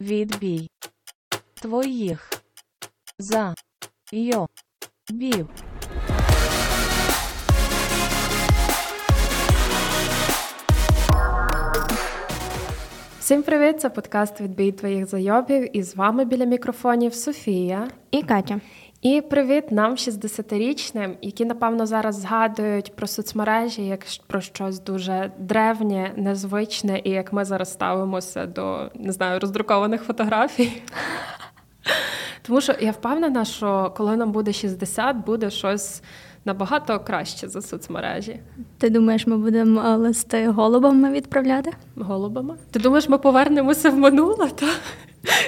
Відбій. Твоїх. За. Йо. Бів. Всім привіт! Це подкаст Відбій твоїх зайобів. І з вами біля мікрофонів Софія і Катя. І привіт нам, 60-річним, які напевно зараз згадують про соцмережі як про щось дуже древнє, незвичне, і як ми зараз ставимося до не знаю роздрукованих фотографій. Тому що я впевнена, що коли нам буде 60, буде щось набагато краще за соцмережі. Ти думаєш, ми будемо е, листи голубами відправляти? Голубами? Ти думаєш, ми повернемося в минуле? Та?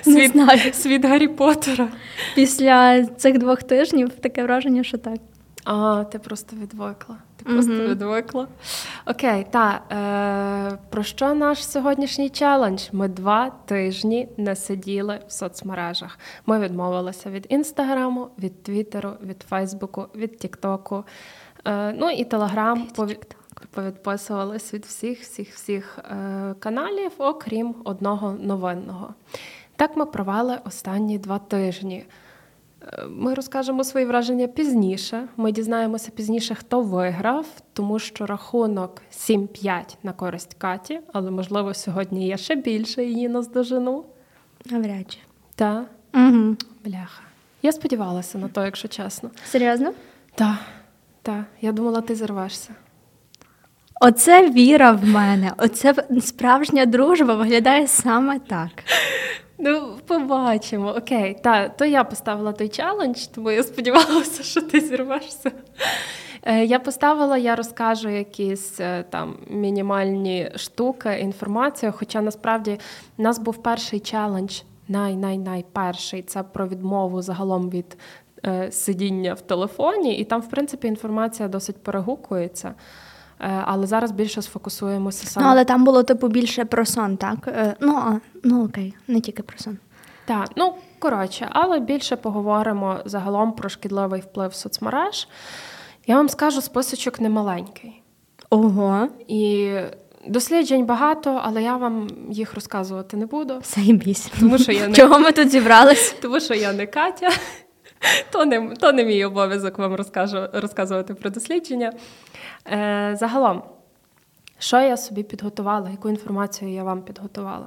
Не світ, знаю. світ Гаррі Поттера. Після цих двох тижнів таке враження, що так. А, ти просто відвикла. Ти просто mm-hmm. відвикла. Окей, та е, про що наш сьогоднішній челендж? Ми два тижні не сиділи в соцмережах. Ми відмовилися від інстаграму, від Твіттеру, від Фейсбуку, від Тіктоку. Е, ну і Телеграм повідписувалися від всіх, всіх, всіх е, каналів, окрім одного новинного. Так ми провели останні два тижні. Ми розкажемо свої враження пізніше. Ми дізнаємося пізніше, хто виграв, тому що рахунок 7-5 на користь Каті, але можливо сьогодні є ще більше її наздожену. Навряд чи. Так? Угу. Бляха. Я сподівалася на то, якщо чесно. Серйозно? Так, так. Я думала, ти зірвешся. Оце віра в мене. Оце справжня дружба виглядає саме так. Ну, побачимо. Окей, та то я поставила той челендж, тому я сподівалася, що ти зірвешся. Е, я поставила, я розкажу якісь е, там мінімальні штуки, інформацію. Хоча насправді в нас був перший челендж, най-най-найперший це про відмову загалом від е, сидіння в телефоні, і там, в принципі, інформація досить перегукується. Е, але зараз більше сфокусуємося саме. Ну, але там було типу більше про сон, так? Е, ну, а, ну окей, не тільки про сон. Так, ну коротше, але більше поговоримо загалом про шкідливий вплив соцмереж. Я вам скажу, списочок немаленький. Ого. І досліджень багато, але я вам їх розказувати не буду. Зайбісь. Тому що я не... Чого ми тут зібрались? Тому що я не Катя. То не то не мій обов'язок вам розкажу, розказувати про дослідження. Е, Загалом, що я собі підготувала, яку інформацію я вам підготувала?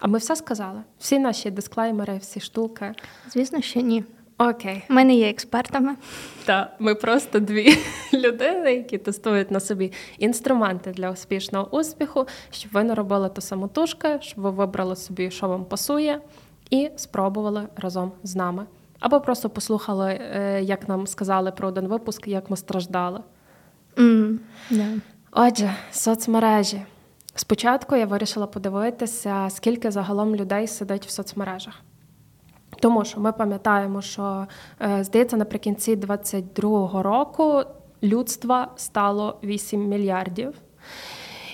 А ми все сказали? Всі наші дисклеймери, всі штуки. Звісно, що ні. Окей. Ми не є експертами. Так, ми просто дві людини, які тестують на собі інструменти для успішного успіху, щоб ви не робили ту самотужки, щоб ви вибрали собі, що вам пасує, і спробували разом з нами. Або просто послухали, е, як нам сказали про один випуск, як ми страждали. Mm, yeah. Отже, соцмережі. Спочатку я вирішила подивитися, скільки загалом людей сидить в соцмережах. Тому що ми пам'ятаємо, що, е, здається, наприкінці 22-го року людства стало 8 мільярдів.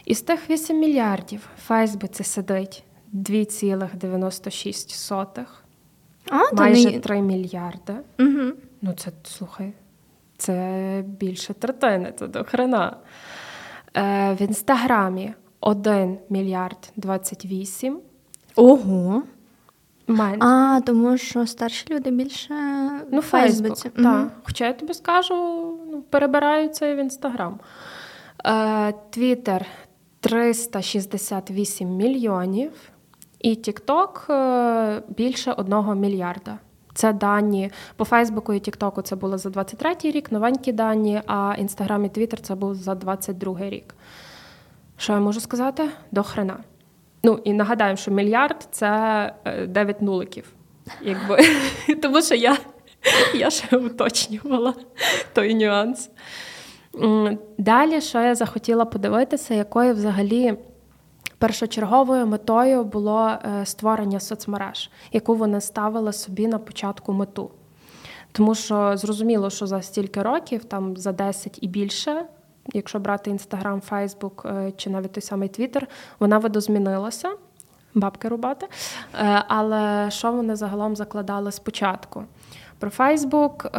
І з тих 8 мільярдів в Фейсбуці сидить 2,96. А, Майже не... 3 мільярди. Угу. Ну, це слухай, це більше третини, це до хрена. Е, В інстаграмі 1 мільярд 28. Ого. Менше. А, тому що старші люди більше ну, в Фейсбуці. Угу. Хоча я тобі скажу, ну, перебираються і в інстаграм. Е, Твіттер 368 мільйонів. І TikTok е, більше одного мільярда. Це дані по Фейсбуку і Тіктоку це було за 23-й рік, новенькі дані, а Інстаграм і Твіттер це був за 22-й рік. Що я можу сказати? До хрена. Ну і нагадаємо, що мільярд це 9 е, нуликів. Якби. Тому що я я ще уточнювала той нюанс. Далі, що я захотіла подивитися, якою взагалі першочерговою метою було е, створення соцмереж, яку вони ставили собі на початку мету. Тому що зрозуміло, що за стільки років, там за 10 і більше, якщо брати Інстаграм, Фейсбук чи навіть той самий Твіттер, вона видозмінилася, бабки рубати. Е, але що вони загалом закладали спочатку? Про Фейсбук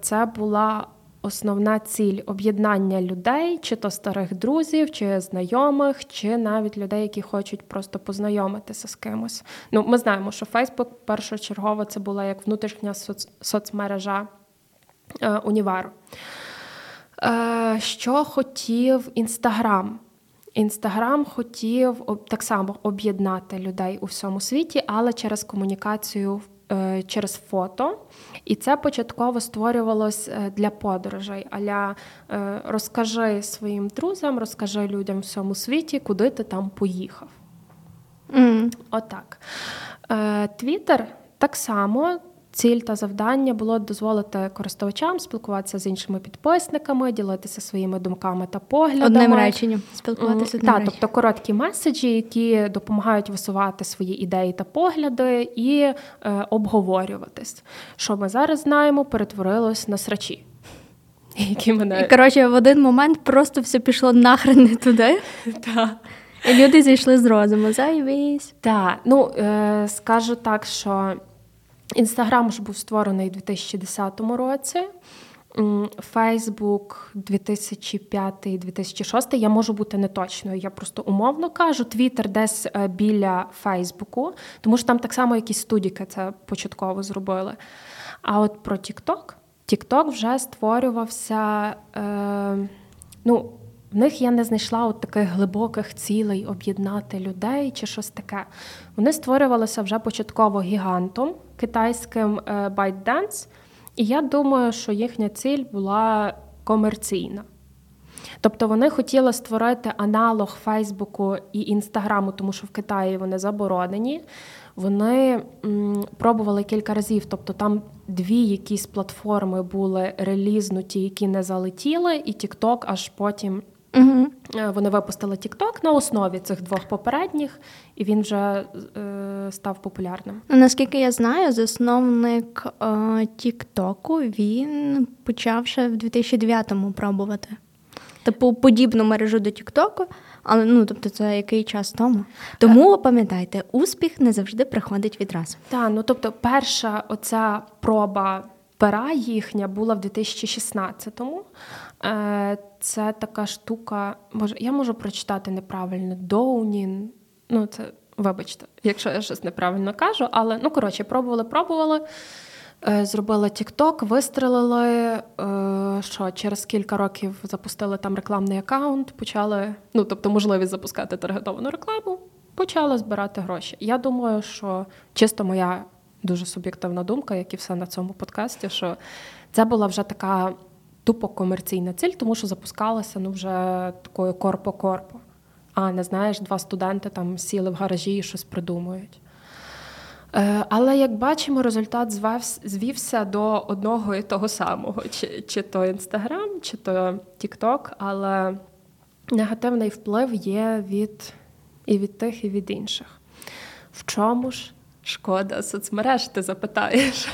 це була основна ціль об'єднання людей, чи то старих друзів, чи знайомих, чи навіть людей, які хочуть просто познайомитися з кимось. Ну, ми знаємо, що Фейсбук першочергово це була як внутрішня соц... соцмережа е, універу. Е, Що хотів Інстаграм? Інстаграм хотів так само об'єднати людей у всьому світі, але через комунікацію Е, через фото, і це початково створювалось е, для подорожей. Аля е, розкажи своїм друзям, розкажи людям в всьому світі, куди ти там поїхав. Mm. Отак. Твіттер так само Ціль та завдання було дозволити користувачам спілкуватися з іншими підписниками, ділитися своїми думками та поглядами. Одним реченням спілкуватися одним Так, тобто короткі меседжі, які допомагають висувати свої ідеї та погляди і е, обговорюватись. Що ми зараз знаємо, перетворилось на срачі. Які мене... І, коротше, в один момент просто все пішло нахрен не туди. Так. І люди зійшли з розуму. Зайвісь. Так, ну е, скажу так, що. Інстаграм ж був створений у 2010 році. Фейсбук 2005-2006, я можу бути неточною, я просто умовно кажу. Твіттер десь е, біля Фейсбуку, тому що там так само якісь студіки це початково зробили. А от про TikTok, TikTok вже створювався. Е, ну, в них я не знайшла от таких глибоких цілей об'єднати людей чи щось таке. Вони створювалися вже початково гігантом китайським е, ByteDance, і я думаю, що їхня ціль була комерційна. Тобто вони хотіли створити аналог Фейсбуку і Інстаграму, тому що в Китаї вони заборонені. Вони м, пробували кілька разів. Тобто там дві якісь платформи були релізнуті, які не залетіли, і TikTok аж потім Угу. Вони випустили TikTok на основі цих двох попередніх, і він вже е, став популярним. Наскільки я знаю, засновник е, Тіктоку він почав ще в 2009-му пробувати. Типу подібну мережу до Тіктоку, але ну тобто це який час тому. Тому е. пам'ятайте, успіх не завжди приходить відразу. Так, ну тобто, перша оця проба пера їхня була в 2016-му. Е, це така штука, може, я можу прочитати неправильно Доунін. Ну, це, вибачте, якщо я щось неправильно кажу, але ну, коротше, пробували, пробували. Е, зробили TikTok, вистрелили, е, що через кілька років запустили там рекламний аккаунт, почали, ну тобто, можливість запускати таргетовану рекламу, почали збирати гроші. Я думаю, що чисто моя дуже суб'єктивна думка, як і все на цьому подкасті, що це була вже така тупо комерційна ціль, тому що запускалася ну, вже такою корпо-корпо. А не знаєш, два студенти там сіли в гаражі і щось придумують. Е, але як бачимо, результат звівся до одного і того самого: чи чи то Інстаграм, чи то Тікток, але негативний вплив є від і від тих, і від інших. В чому ж шкода соцмереж, ти запитаєш?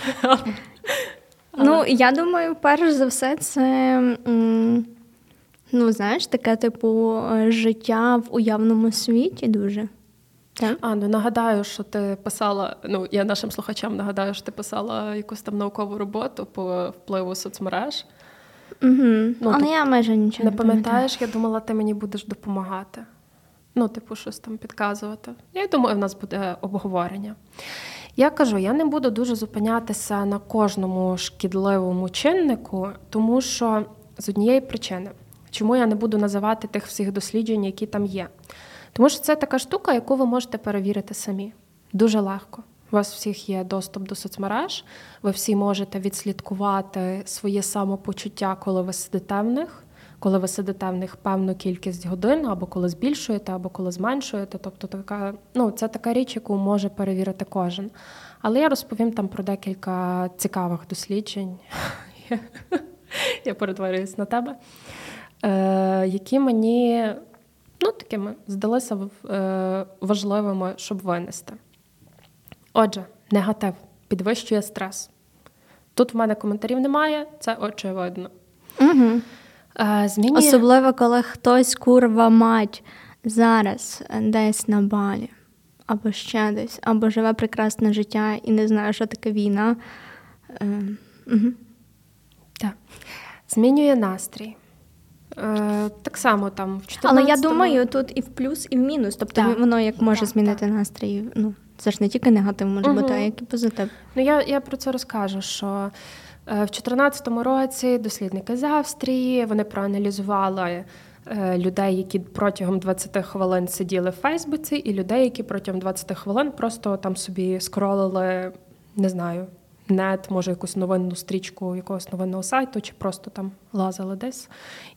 Ну, я думаю, перш за все, це ну, знаєш, таке типу життя в уявному світі дуже. Так? А, ну нагадаю, що ти писала. Ну, я нашим слухачам нагадаю, що ти писала якусь там наукову роботу по впливу соцмереж. Угу. Ну, Але ти я майже нічого не Не пам'ятаєш, я думала, ти мені будеш допомагати. Ну, типу, щось там підказувати. Я думаю, в нас буде обговорення. Я кажу, я не буду дуже зупинятися на кожному шкідливому чиннику, тому що з однієї причини, чому я не буду називати тих всіх досліджень, які там є. Тому що це така штука, яку ви можете перевірити самі. Дуже легко. У вас всіх є доступ до соцмереж, ви всі можете відслідкувати своє самопочуття, коли ви сидите в них коли ви сидите в них певну кількість годин, або коли збільшуєте, або коли зменшуєте. Тобто, така ну це така річ, яку може перевірити кожен. Але я розповім там про декілька цікавих досліджень. Я перетворююсь на тебе, е, які мені ну, такими здалися е, важливими, щоб винести. Отже, негатив підвищує стрес. Тут в мене коментарів немає, це очевидно. Угу. Змінює... Особливо, коли хтось курва мать зараз десь на балі, або ще десь, або живе прекрасне життя і не знає, що таке війна. Е, угу. Так. Змінює настрій. Е, Так само там в 14 Але я думаю, тут і в плюс, і в мінус. Тобто Так. воно як може Так, змінити так. настрій. Ну, це ж не тільки негатив може Мгм. бути, а як і позитив. Ну, я, я про це розкажу, що в 2014 році дослідники з Австрії вони проаналізували е, людей, які протягом 20 хвилин сиділи в Фейсбуці, і людей, які протягом 20 хвилин просто там собі скролили, не знаю, нет, може, якусь новинну стрічку якогось новинного сайту, чи просто там лазили десь.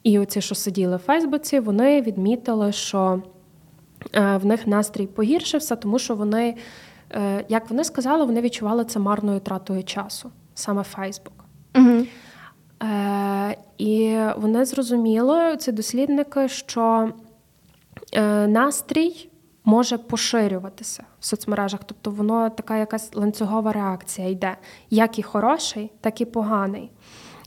І оці, що сиділи в Фейсбуці, вони відмітили, що е, в них настрій погіршився, тому що вони, е, як вони сказали, вони відчували це марною тратою часу, саме Фейсбук. Угу. Е, і вони зрозуміли, ці дослідники, що е, настрій може поширюватися в соцмережах, тобто воно така якась ланцюгова реакція йде, як і хороший, так і поганий.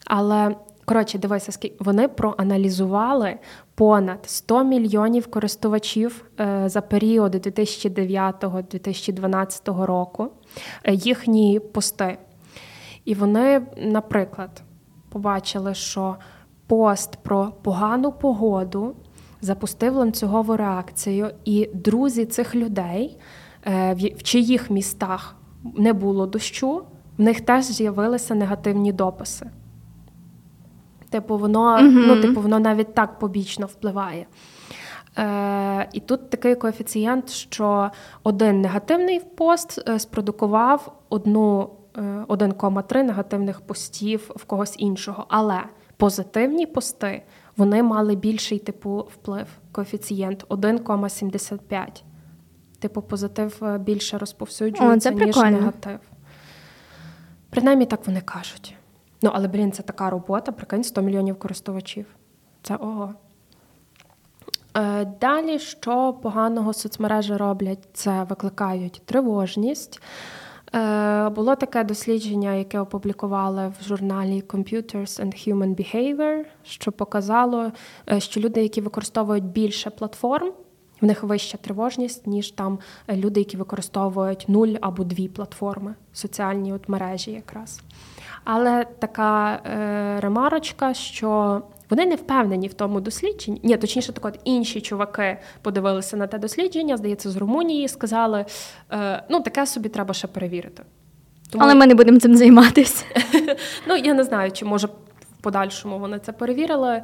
Але коротше, дивися, вони проаналізували понад 100 мільйонів користувачів е, за період 2009-2012 року, е, їхні пости. І вони, наприклад, побачили, що пост про погану погоду запустив ланцюгову реакцію, і друзі цих людей, е, в чиїх містах не було дощу, в них теж з'явилися негативні дописи. Типу, воно, Мгм. ну, типу, воно навіть так побічно впливає. Е, і тут такий коефіцієнт, що один негативний пост е, спродукував одну, 1,3 негативних постів в когось іншого. Але позитивні пости вони мали більший типу вплив, коефіцієнт 1,75. Типу, позитив е, більше розповсюджується, О, ніж негатив. Принаймні так вони кажуть. Ну, але, блін, це така робота, прикинь, 100 мільйонів користувачів. Це ого. Е, Далі, що поганого соцмережі роблять, це викликають тривожність. Е, Було таке дослідження, яке опублікували в журналі Computers and Human Behavior, що показало, е, що люди, які використовують більше платформ, в них вища тривожність, ніж там е, люди, які використовують нуль або дві платформи, соціальні от мережі якраз. Але така е, ремарочка, що вони не впевнені в тому дослідженні. Ні, точніше, так от інші чуваки подивилися на те дослідження, здається, з Румунії, сказали: е, ну, таке собі треба ще перевірити. Тому, Але ми не будемо цим займатися. ну, я не знаю, чи може в подальшому вони це перевірили,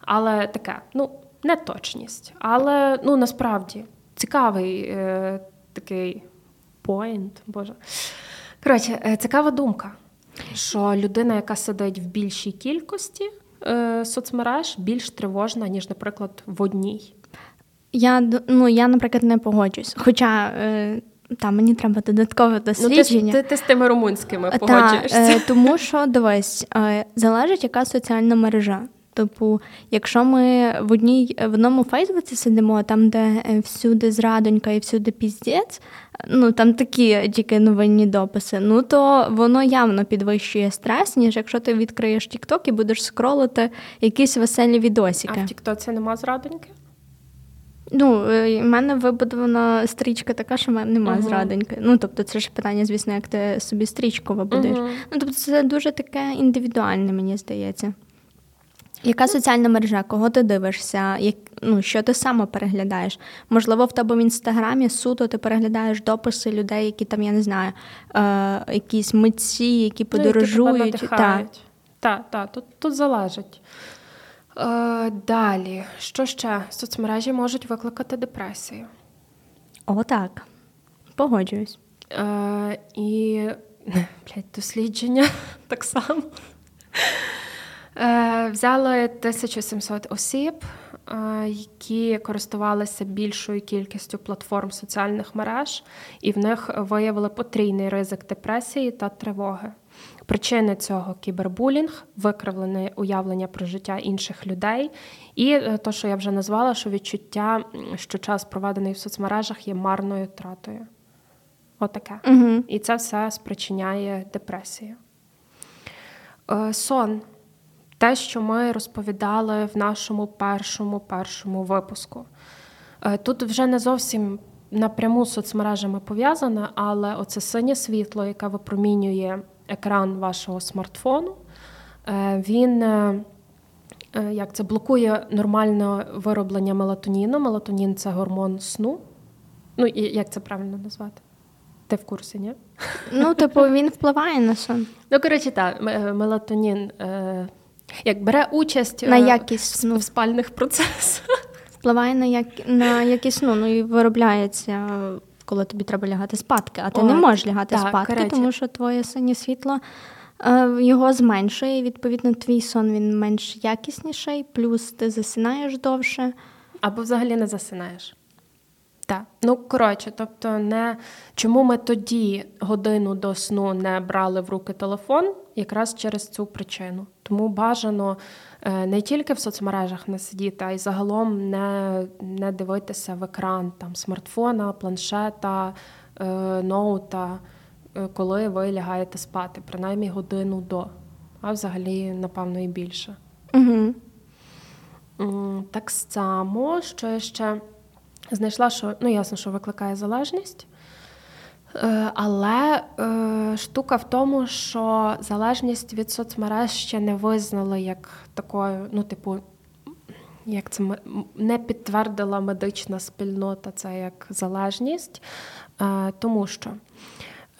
але таке, ну, неточність. Але ну, насправді цікавий е, такий поінт, боже. Коротше, е, цікава думка, що людина, яка сидить в більшій кількості соцмереж, більш тривожна, ніж, наприклад, в одній. Я, ну, я, наприклад, не погоджусь. Хоча е, там мені треба додаткове Ну, ти, ти, ти з тими румунськими Та, погоджуєшся. е, тому що дивись, е, залежить яка соціальна мережа. Типу, якщо ми в одній в одному Фейсбуці сидимо, там, де е, всюди зрадонька і всюди піздець, ну там такі тільки новинні дописи, ну то воно явно підвищує стрес, ніж якщо ти відкриєш TikTok і будеш скролити якісь веселі А відосики. в Тіктоці нема зрадоньки? Ну, е, в мене вибудована стрічка така, що в мене немає Мгм. зрадоньки. Ну, тобто, це ж питання, звісно, як ти собі стрічку вибудуєш. Мгм. Ну, тобто, це дуже таке індивідуальне, мені здається. Яка соціальна мережа, кого ти дивишся, як, ну, що ти саме переглядаєш? Можливо, в тебе в інстаграмі суто ти переглядаєш дописи людей, які там, я не знаю, е, якісь митці, які Ну, подорожують. Так. Так, так, тут, тут залежить. Е, далі, що ще? Соцмережі можуть викликати депресію. О, так. Погоджуюсь. Е, і блядь, дослідження так само. Е, взяли 1700 осіб, е, які користувалися більшою кількістю платформ соціальних мереж, і в них виявили потрійний ризик депресії та тривоги. Причини цього кібербулінг, викривлене уявлення про життя інших людей, і е, то, що я вже назвала, що відчуття, що час проведений в соцмережах є марною тратою. Отаке. Угу. І це все спричиняє депресію. Сон. Те, що ми розповідали в нашому першому першому випуску. Е, Тут вже не зовсім напряму з соцмережами пов'язане, але оце синє світло, яке випромінює екран вашого смартфону, е, він е, як це блокує нормальне вироблення мелатоніну. Мелатонін це гормон сну. Ну, і як це правильно назвати? Ти в курсі, ні? Ну, типу, він впливає на сон. Ну, коротше, так, мелатонін як бере участь на е, якість сну. в спальних процесах. Впливає на як на якість сну, ну і виробляється, коли тобі треба лягати спадки, а ти О, не можеш лягати так, спадки, коротше. тому що твоє синє світло е, його зменшує, і відповідно твій сон він менш якісніший, плюс ти засинаєш довше. Або взагалі не засинаєш. Так, ну коротше, тобто, не чому ми тоді годину до сну не брали в руки телефон, якраз через цю причину. Тому бажано е, не тільки в соцмережах не сидіти, а й загалом не не дивитися в екран там смартфона, планшета, е, ноута, е, коли ви лягаєте спати, принаймні годину до, а взагалі, напевно, і більше. Угу. Так само, що я ще знайшла, що ну ясно, що викликає залежність. Е, але е, штука в тому, що залежність від соцмереж ще не визнали як такою, ну, типу, як це не підтвердила медична спільнота це як залежність, е, тому що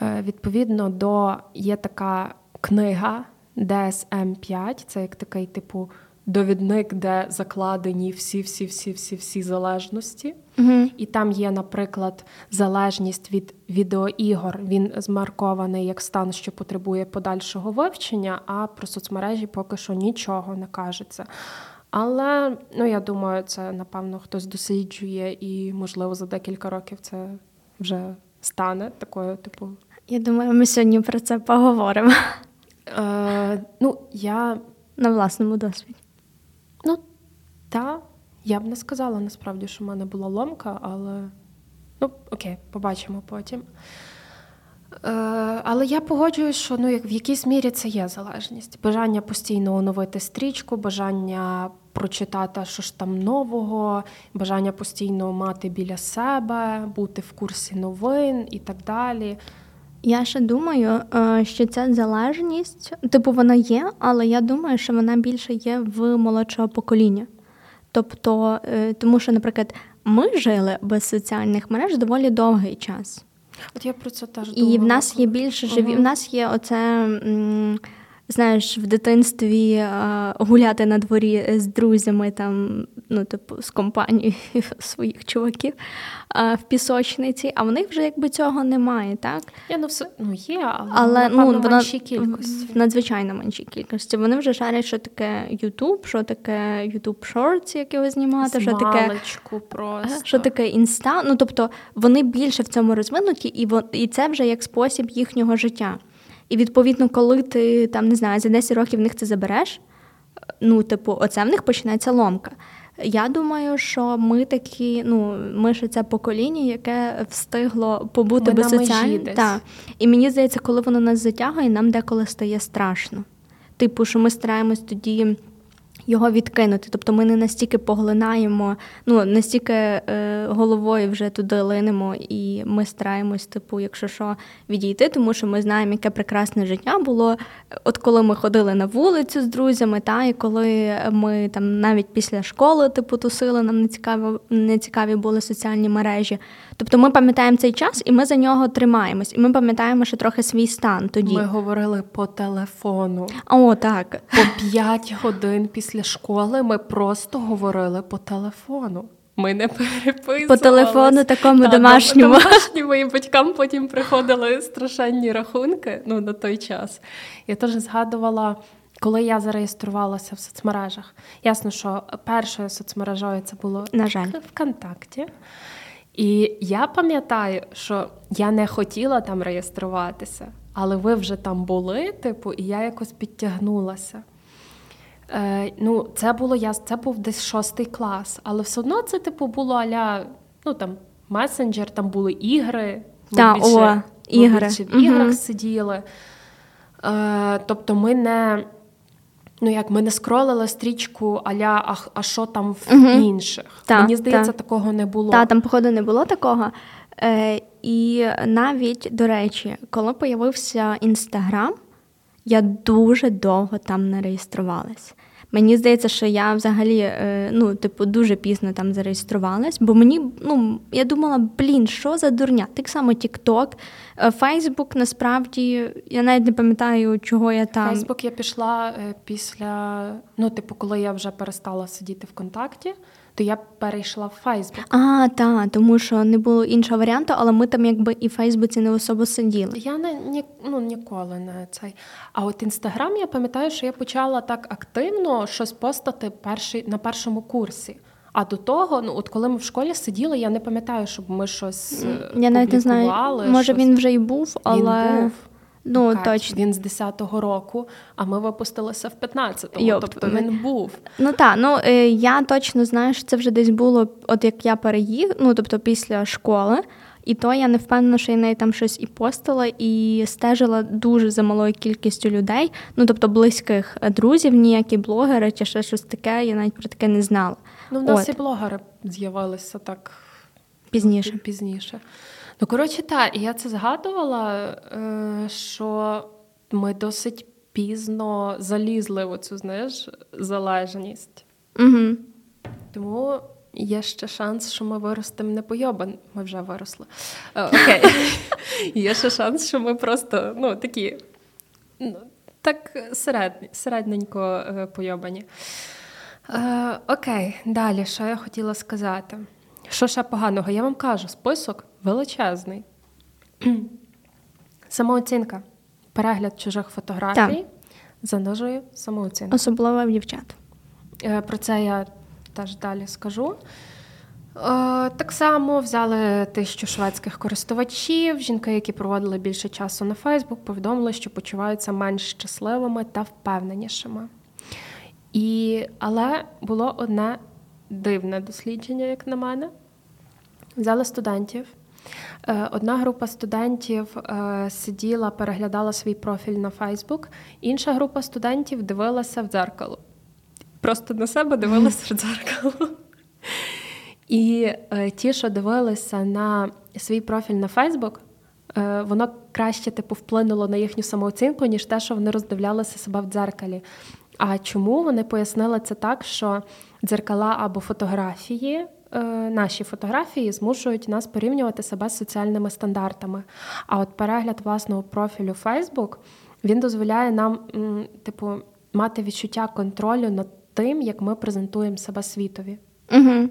відповідно до є така книга DSM-5, це як такий типу довідник, де закладені всі-всі-всі-всі-всі залежності. Угу. І там є, наприклад, залежність від відеоігор. Він змаркований як стан, що потребує подальшого вивчення, а про соцмережі поки що нічого не кажеться. Але ну я думаю, це напевно хтось досліджує, і можливо за декілька років це вже стане такою, типу. Я думаю, ми сьогодні про це поговоримо. Е, Ну, я на власному досвіді. Так, я б не сказала насправді, що в мене була ломка, але ну, окей, побачимо потім. Е, Але я погоджуюсь, що ну, як в якійсь мірі це є залежність. Бажання постійно оновити стрічку, бажання прочитати, що ж там нового, бажання постійно мати біля себе, бути в курсі новин і так далі. Я ще думаю, е, що ця залежність, типу, вона є, але я думаю, що вона більше є в молодшого покоління. Тобто, е, тому що, наприклад, ми жили без соціальних мереж доволі довгий час. От я про це теж думала. І в нас є більше живі. Угу. В нас є оце знаєш, в дитинстві а, гуляти на дворі з друзями, там, ну, типу, з компанією своїх чуваків а, в пісочниці, а в них вже якби цього немає, так? Я, ну, все, ну, є, але, але ну, в меншій кількості. В надзвичайно меншій кількості. Вони вже шарять, що таке YouTube, що таке YouTube Shorts, як його знімати, що таке просто. що таке інста. Ну, тобто вони більше в цьому розвинуті, і, і це вже як спосіб їхнього життя. І відповідно, коли ти там не знаю, за 10 років в них це забереш, ну, типу, оце в них починається ломка. Я думаю, що ми такі, ну, ми ж це покоління, яке встигло побути без соціальних. І мені здається, коли воно нас затягує, нам деколи стає страшно. Типу, що ми стараємось тоді його відкинути. Тобто ми не настільки поглинаємо, ну настільки е, головою вже туди линемо, і ми стараємось, типу, якщо що, відійти, тому що ми знаємо, яке прекрасне життя було. От коли ми ходили на вулицю з друзями, та і коли ми там навіть після школи, типу, тусили, нам не цікаві, не цікаві були соціальні мережі. Тобто ми пам'ятаємо цей час і ми за нього тримаємось. І ми пам'ятаємо, що трохи свій стан тоді. Ми говорили по телефону. О, так. По 5 годин після школи ми просто говорили по телефону. Ми не переписувалися. По телефону такому Та, домашньому. домашньому. І батькам потім приходили страшенні рахунки ну, на той час. Я теж згадувала. Коли я зареєструвалася в соцмережах, ясно, що першою соцмережою це було на жаль ВКонтакті. І я пам'ятаю, що я не хотіла там реєструватися, але ви вже там були, типу, і я якось підтягнулася. Е, Ну, Це було я, це був десь шостий клас, але все одно це, типу, було аля, ну там месенджер, там були ігри. Та, більше, о, ігри. більше в іграх угу. сиділи. Е, Тобто ми не. Ну, як ми не скролили стрічку, аля, а а що там в угу. інших. Та, Мені здається, та. такого не було. Та там, походу, не було такого. Е, І навіть, до речі, коли появився Інстаграм, я дуже довго там не реєструвалась. Мені здається, що я взагалі е, ну, типу, дуже пізно там зареєструвалась, бо мені, ну, я думала, блін, що за дурня? Так само TikTok, Фейсбук, насправді, я навіть не пам'ятаю, чого я там. Фейсбук я пішла е, після, ну, типу, коли я вже перестала сидіти в контакті то я перейшла в Фейсбук. А, так, тому що не було іншого варіанту, але ми там якби і в Фейсбуці не особо сиділи. Я не ні, ну, ніколи не цей. А от інстаграм, я пам'ятаю, що я почала так активно щось постати перший, на першому курсі. А до того, ну от коли ми в школі сиділи, я не пам'ятаю, щоб ми щось. Я навіть не знаю. Може щось... він вже й був, але. Він був. Ну, Кать, точно. Він з 10-го року, а ми випустилися в 15-му, тобто він був. Ну так, ну е, я точно знаю, що це вже десь було, от як я переїхала, ну тобто після школи, і то я не впевнена, що я неї там щось і постила, і стежила дуже за малою кількістю людей, ну тобто близьких друзів, ніякі блогери чи ще щось таке, я навіть про таке не знала. Ну, в нас от. і блогери з'явилися так пізніше. пізніше. Ну, коротше, так, і я це згадувала, е, що ми досить пізно залізли в оцю, знаєш, залежність. Угу. Тому є ще шанс, що ми виростемо не пойобан. Ми вже виросли. Е, окей. Є ще шанс, що ми просто ну, такі ну, так серед, середненько е, пойобані. Окей, далі, що я хотіла сказати? Що ще поганого? Я вам кажу, список величезний. Самооцінка. Перегляд чужих фотографій так. занижує самооцінку. Особливо в дівчат. Е, про це я теж далі скажу. Е, так само взяли тисячу шведських користувачів. Жінки, які проводили більше часу на Фейсбук, повідомили, що почуваються менш щасливими та впевненішими. І, Але було одне дивне дослідження, як на мене. Взяли студентів. Е, одна група студентів е, сиділа, переглядала свій профіль на Фейсбук, інша група студентів дивилася в дзеркало. Просто на себе дивилася в дзеркало. І е, ті, що дивилися на свій профіль на Фейсбук, воно краще типу вплинуло на їхню самооцінку, ніж те, що вони роздивлялися себе в дзеркалі. А чому вони пояснили це так, що дзеркала або фотографії наші фотографії змушують нас порівнювати себе з соціальними стандартами. А от перегляд власного профілю Facebook, він дозволяє нам, типу, мати відчуття контролю над тим, як ми презентуємо себе світові. Угу.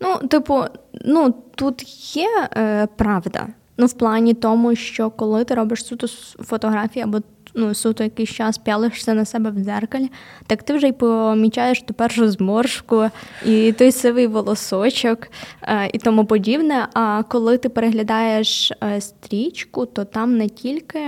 Ну, типу, ну тут є е, правда. Ну, в плані тому, що коли ти робиш суто фотографії або ну, суто якийсь час п'ялишся на себе в дзеркалі, так ти вже й помічаєш ту першу зморшку і той сивий волосочок е, і тому подібне. А коли ти переглядаєш е, стрічку, то там не тільки.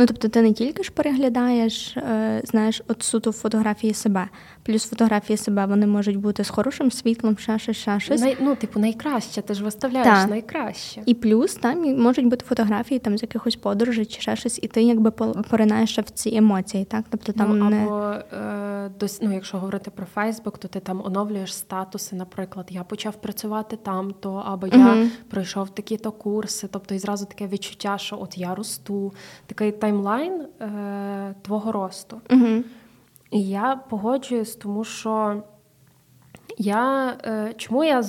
Ну, тобто, ти не тільки ж переглядаєш, е, знаєш, от суто фотографії себе, плюс фотографії себе вони можуть бути з хорошим світлом, ще щось, ще щось. Най, ну, типу, найкраще, ти ж виставляєш так. найкраще. І плюс там можуть бути фотографії там з якихось подорожей чи ще щось, і ти якби поринаєш в ці емоції, так? Тобто там ну, не... або е, дос, ну, якщо говорити про Фейсбук, то ти там оновлюєш статуси, наприклад, я почав працювати там, то або я uh пройшов такі-то курси, тобто і зразу таке відчуття, що от я росту, такий таймлайн е, твого росту. і я погоджуюсь, тому що я е, чому я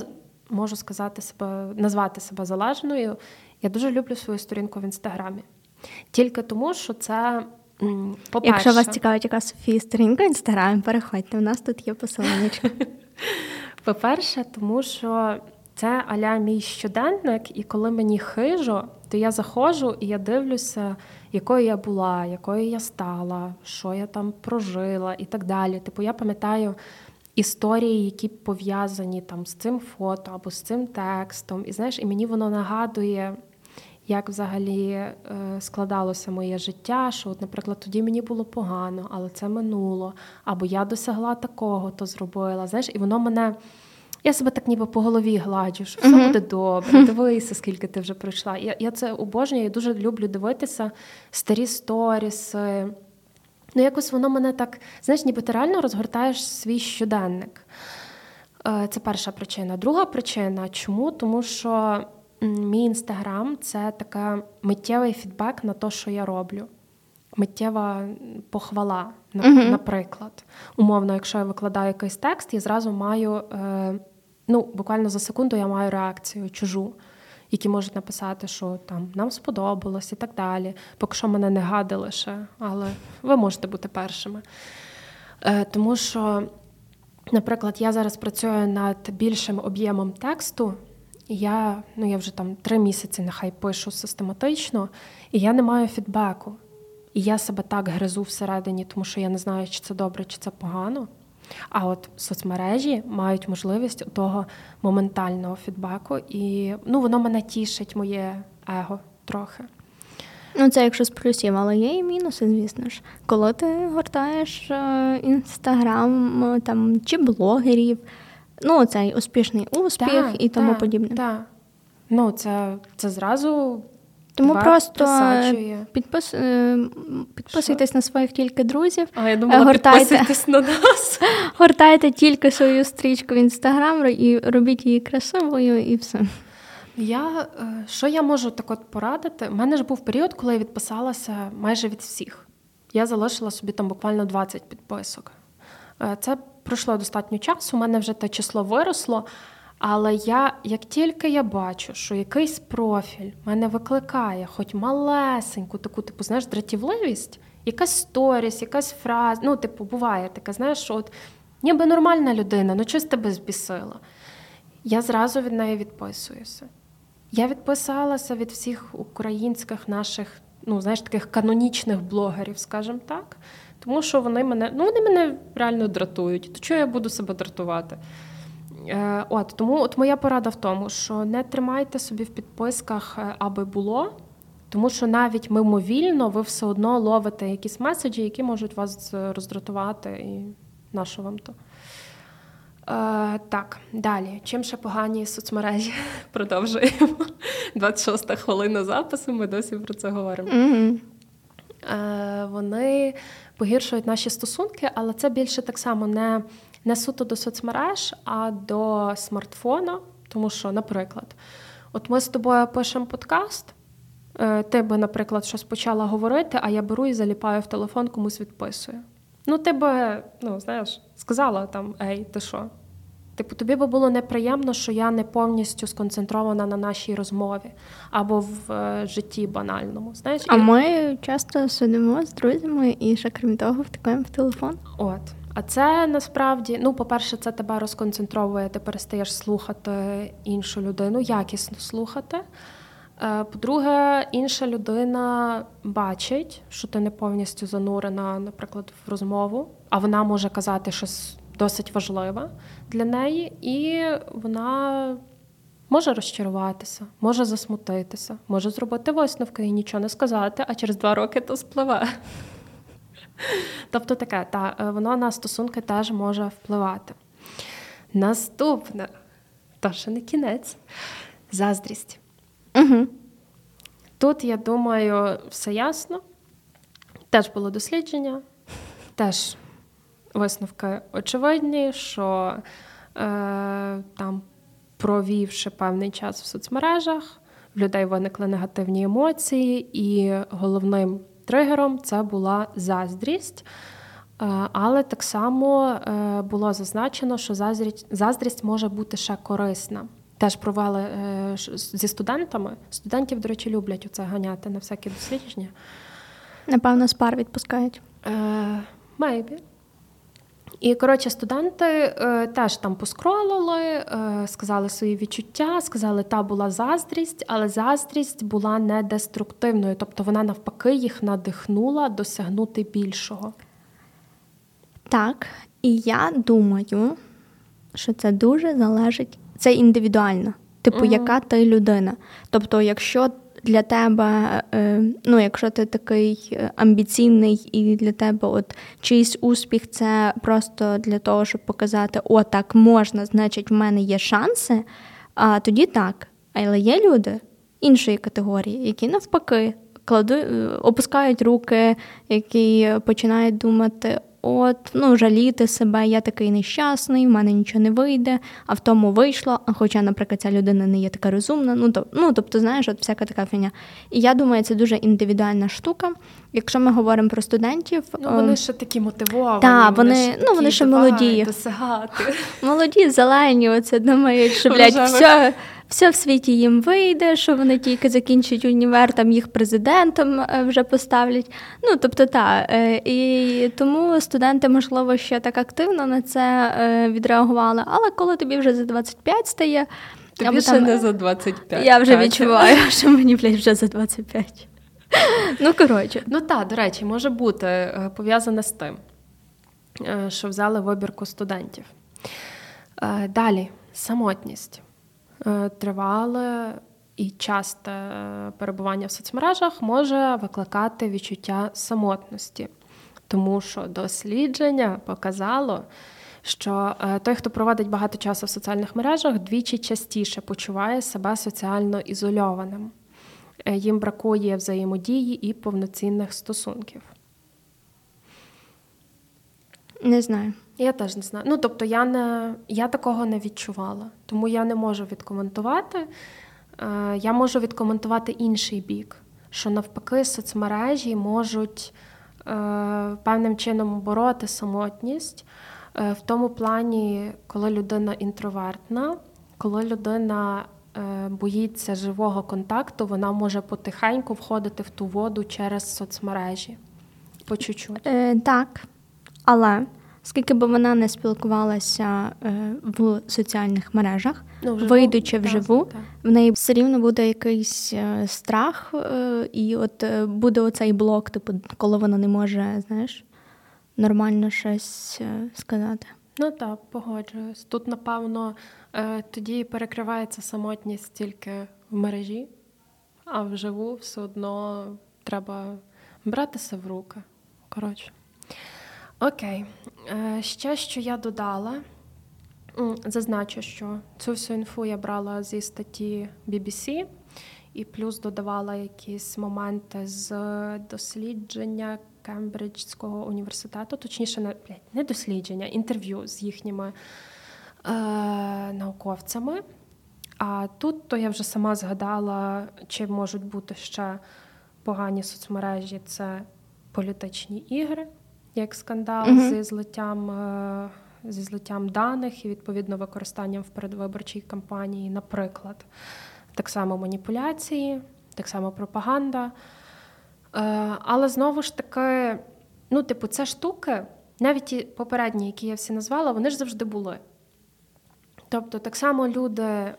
можу сказати себе, назвати себе залежною? Я дуже люблю свою сторінку в інстаграмі. Тільки тому, що це. По-перше, Якщо вас цікавить, яка Софія сторінка в інстаграмі, переходьте. У нас тут є посилання. По-перше, тому що це аля мій щоденник, і коли мені хижо, то я заходжу і я дивлюся, якою я була, якою я стала, що я там прожила і так далі. Типу, я пам'ятаю історії, які пов'язані там з цим фото або з цим текстом. І знаєш, і мені воно нагадує. Як взагалі е, складалося моє життя, що, от, наприклад, тоді мені було погано, але це минуло, або я досягла такого, то зробила. Знаєш, і воно мене я себе так ніби по голові гладжу, що все uh-huh. буде добре. Дивися, скільки ти вже пройшла. Я я це обожнюю, я дуже люблю дивитися старі сторіси. Ну, якось воно мене так, знаєш, ніби ти реально розгортаєш свій щоденник. Е, це перша причина. Друга причина чому? Тому що мій інстаграм це така миттєвий фідбек на те, що я роблю. миттєва похвала. Наприклад, умовно, якщо я викладаю якийсь текст, я зразу маю е, ну, буквально за секунду я маю реакцію чужу, які можуть написати, що там нам сподобалось і так далі. Поки що мене не гадили ще, але ви можете бути першими. Е, тому що, наприклад, я зараз працюю над більшим об'ємом тексту. І я, ну, я вже там три місяці нехай пишу систематично, і я не маю фідбеку. І я себе так гризу всередині, тому що я не знаю, чи це добре, чи це погано. А от соцмережі мають можливість того моментального фідбеку, і ну, воно мене тішить, моє его трохи. Ну, це якщо з плюсів, але є і мінуси, звісно ж. Коли ти гортаєш інстаграм е, там чи блогерів, ну цей успішний успіх Так, і тому так, подібне. Так. Ну, це, це зразу Тому тебе просто е, присаджує. підпис, е, підписуйтесь на своїх тільки друзів, А я думала, гортайте. підписуйтесь на нас. гортайте тільки свою стрічку в інстаграм і робіть її красивою, і все. Я е, що я можу так от порадити? У мене ж був період, коли я відписалася майже від всіх. Я залишила собі там буквально 20 підписок. Це пройшло достатньо часу. У мене вже те число виросло. Але я, як тільки я бачу, що якийсь профіль мене викликає, хоч малесеньку таку, типу, знаєш, дратівливість, якась сторіс, якась фраза. Ну, типу, буває таке, знаєш, що от ніби нормальна людина, ну щось тебе збісила. Я зразу від неї відписуюся. Я відписалася від всіх українських наших, ну, знаєш, таких канонічних блогерів, скажімо так. Тому що вони мене, ну, вони мене реально дратують. То чого я буду себе дратувати? Е, От тому от моя порада в тому, що не тримайте собі в підписках, е, аби було, тому що навіть мимовільно ви все одно ловите якісь меседжі, які можуть вас е, роздратувати, і на що вам то. Е, так, далі. Чим ще погані соцмережі? Продовжуємо. 26 хвилина запису, ми досі про це говоримо. Угу. Е, вони погіршують наші стосунки, але це більше так само не, не суто до соцмереж, а до смартфона. Тому що, наприклад, от ми з тобою пишемо подкаст. е, Ти би, наприклад, щось почала говорити, а я беру і заліпаю в телефон, комусь відписую. Ну, ти би, ну, знаєш, сказала там, ей, ти що? Типу, тобі би було неприємно, що я не повністю сконцентрована на нашій розмові або в е, житті банальному. Знаєш, А І- ми часто сидимо з друзями і ще крім того втикаємо в телефон. От. А це насправді, ну, по-перше, це тебе розконцентровує, ти перестаєш слухати іншу людину, якісно слухати. Е, По-друге, інша людина бачить, що ти не повністю занурена, наприклад, в розмову, а вона може казати щось досить важливе для неї, і вона може розчаруватися, може засмутитися, може зробити висновки і нічого не сказати, а через два роки то спливе. Тобто таке, та е, воно на стосунки теж може впливати. Наступне, то ще не кінець, заздрість. Угу. Тут, я думаю, все ясно. Теж було дослідження, теж висновки очевидні, що е, там, провівши певний час в соцмережах, в людей виникли негативні емоції, і головним тригером це була заздрість. Е, Але так само е, було зазначено, що заздрість, заздрість може бути ще корисна. Теж провели е, зі студентами. Студентів, до речі, люблять оце ганяти на всякі дослідження. Напевно, з пар відпускають. Maybe. І коротше, студенти е, теж там поскролили, е, сказали свої відчуття, сказали, та була заздрість, але заздрість була не деструктивною, тобто вона навпаки їх надихнула досягнути більшого. Так, і я думаю, що це дуже залежить, це індивідуально. Типу, Мгм. яка ти людина. Тобто, якщо для тебе, е, ну, якщо ти такий е, амбіційний, і для тебе от чийсь успіх це просто для того, щоб показати, о, так можна, значить, в мене є шанси, а тоді так. Але є люди іншої категорії, які навпаки кладу, е, опускають руки, які починають думати: от ну жаліти себе, я такий нещасний, в мене нічого не вийде, а в тому вийшло. А хоча, наприклад, ця людина не є така розумна. Ну то ну тобто, знаєш, от всяка така фіня. І я думаю, це дуже індивідуальна штука. Якщо ми говоримо про студентів, ну вони ще такі мотивовані. Так, вони, вони ну вони ще молоді. Досягати. Молоді, зелені, оце думають, що блядь, все все в світі їм вийде, що вони тільки закінчать універ, там їх президентом е, вже поставлять. Ну тобто, так. Е, і тому студенти, можливо, ще так активно на це е, відреагували. Але коли тобі вже за 25 стає, тобі або, ще там, не за 25. Я вже відчуваю, що мені блядь, вже за 25. Ну, коротше. Ну так, до речі, може бути пов'язане з тим, що взяли вибірку студентів. Далі самотність. Е, тривале і часте е, перебування в соцмережах може викликати відчуття самотності, тому що дослідження показало. Що е, той, хто проводить багато часу в соціальних мережах, двічі частіше почуває себе соціально ізольованим. Їм бракує взаємодії і повноцінних стосунків. Не знаю. Я теж не знаю. Ну тобто, я не я такого не відчувала, тому я не можу відкоментувати. Е, Я можу відкоментувати інший бік, що навпаки соцмережі можуть е, певним чином бороти самотність е, в тому плані, коли людина інтровертна, коли людина боїться живого контакту, вона може потихеньку входити в ту воду через соцмережі. По чуть-чуть. Е, Так. Але скільки б вона не спілкувалася е, в соціальних мережах, ну, вживу, вийдучи вживу, так, так. в неї все рівно буде якийсь е, страх, е, і от буде оцей блок, типу, коли вона не може, знаєш, нормально щось сказати. Ну так, погоджуюсь. Тут, напевно, тоді перекривається самотність тільки в мережі, а вживу все одно треба братися в руки. Коротше. Окей. Е, ще що я додала, зазначу, що цю всю інфу я брала зі статті BBC і плюс додавала якісь моменти з дослідження Кембриджського університету, точніше, не, не дослідження, інтерв'ю з їхніми е, науковцями. А тут то я вже сама згадала, чи можуть бути ще погані соцмережі це політичні ігри як скандал mm-hmm. зі злиттям е, зі злиттям даних і відповідно використанням в передвиборчій кампанії, наприклад, так само маніпуляції, так само пропаганда. Е, але знову ж таки, ну, типу, це штуки, навіть ті попередні, які я всі назвала, вони ж завжди були. Тобто, так само люди е,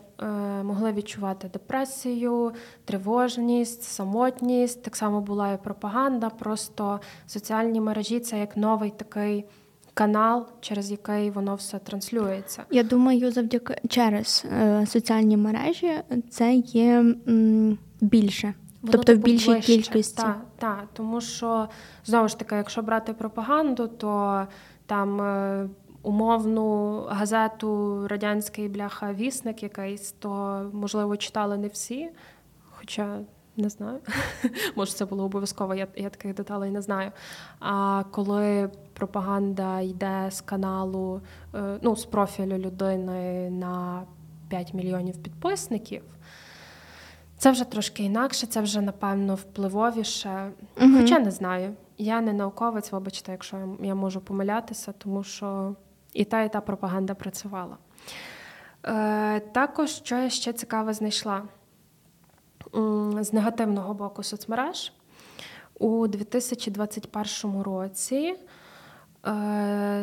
могли відчувати депресію, тривожність, самотність. Так само була і пропаганда. Просто соціальні мережі це як новий такий канал, через який воно все транслюється. Я думаю, завдяки через е, соціальні мережі це є м, більше. Воно тобто в більшій кількості. Так, та, тому що знову ж таки, якщо брати пропаганду, то там. Умовну газету Радянський бляха вісник якийсь, то можливо читали не всі. Хоча не знаю, може це було обов'язково, я я таких деталей не знаю. А коли пропаганда йде з каналу, е, ну, з профілю людини на 5 мільйонів підписників, це вже трошки інакше, це вже, напевно, впливовіше. Угу. Хоча не знаю. Я не науковець, вибачте, якщо я можу помилятися, тому що і та, і та пропаганда працювала. Е, Також що я ще цікаво знайшла з негативного боку соцмереж у 2021 році е,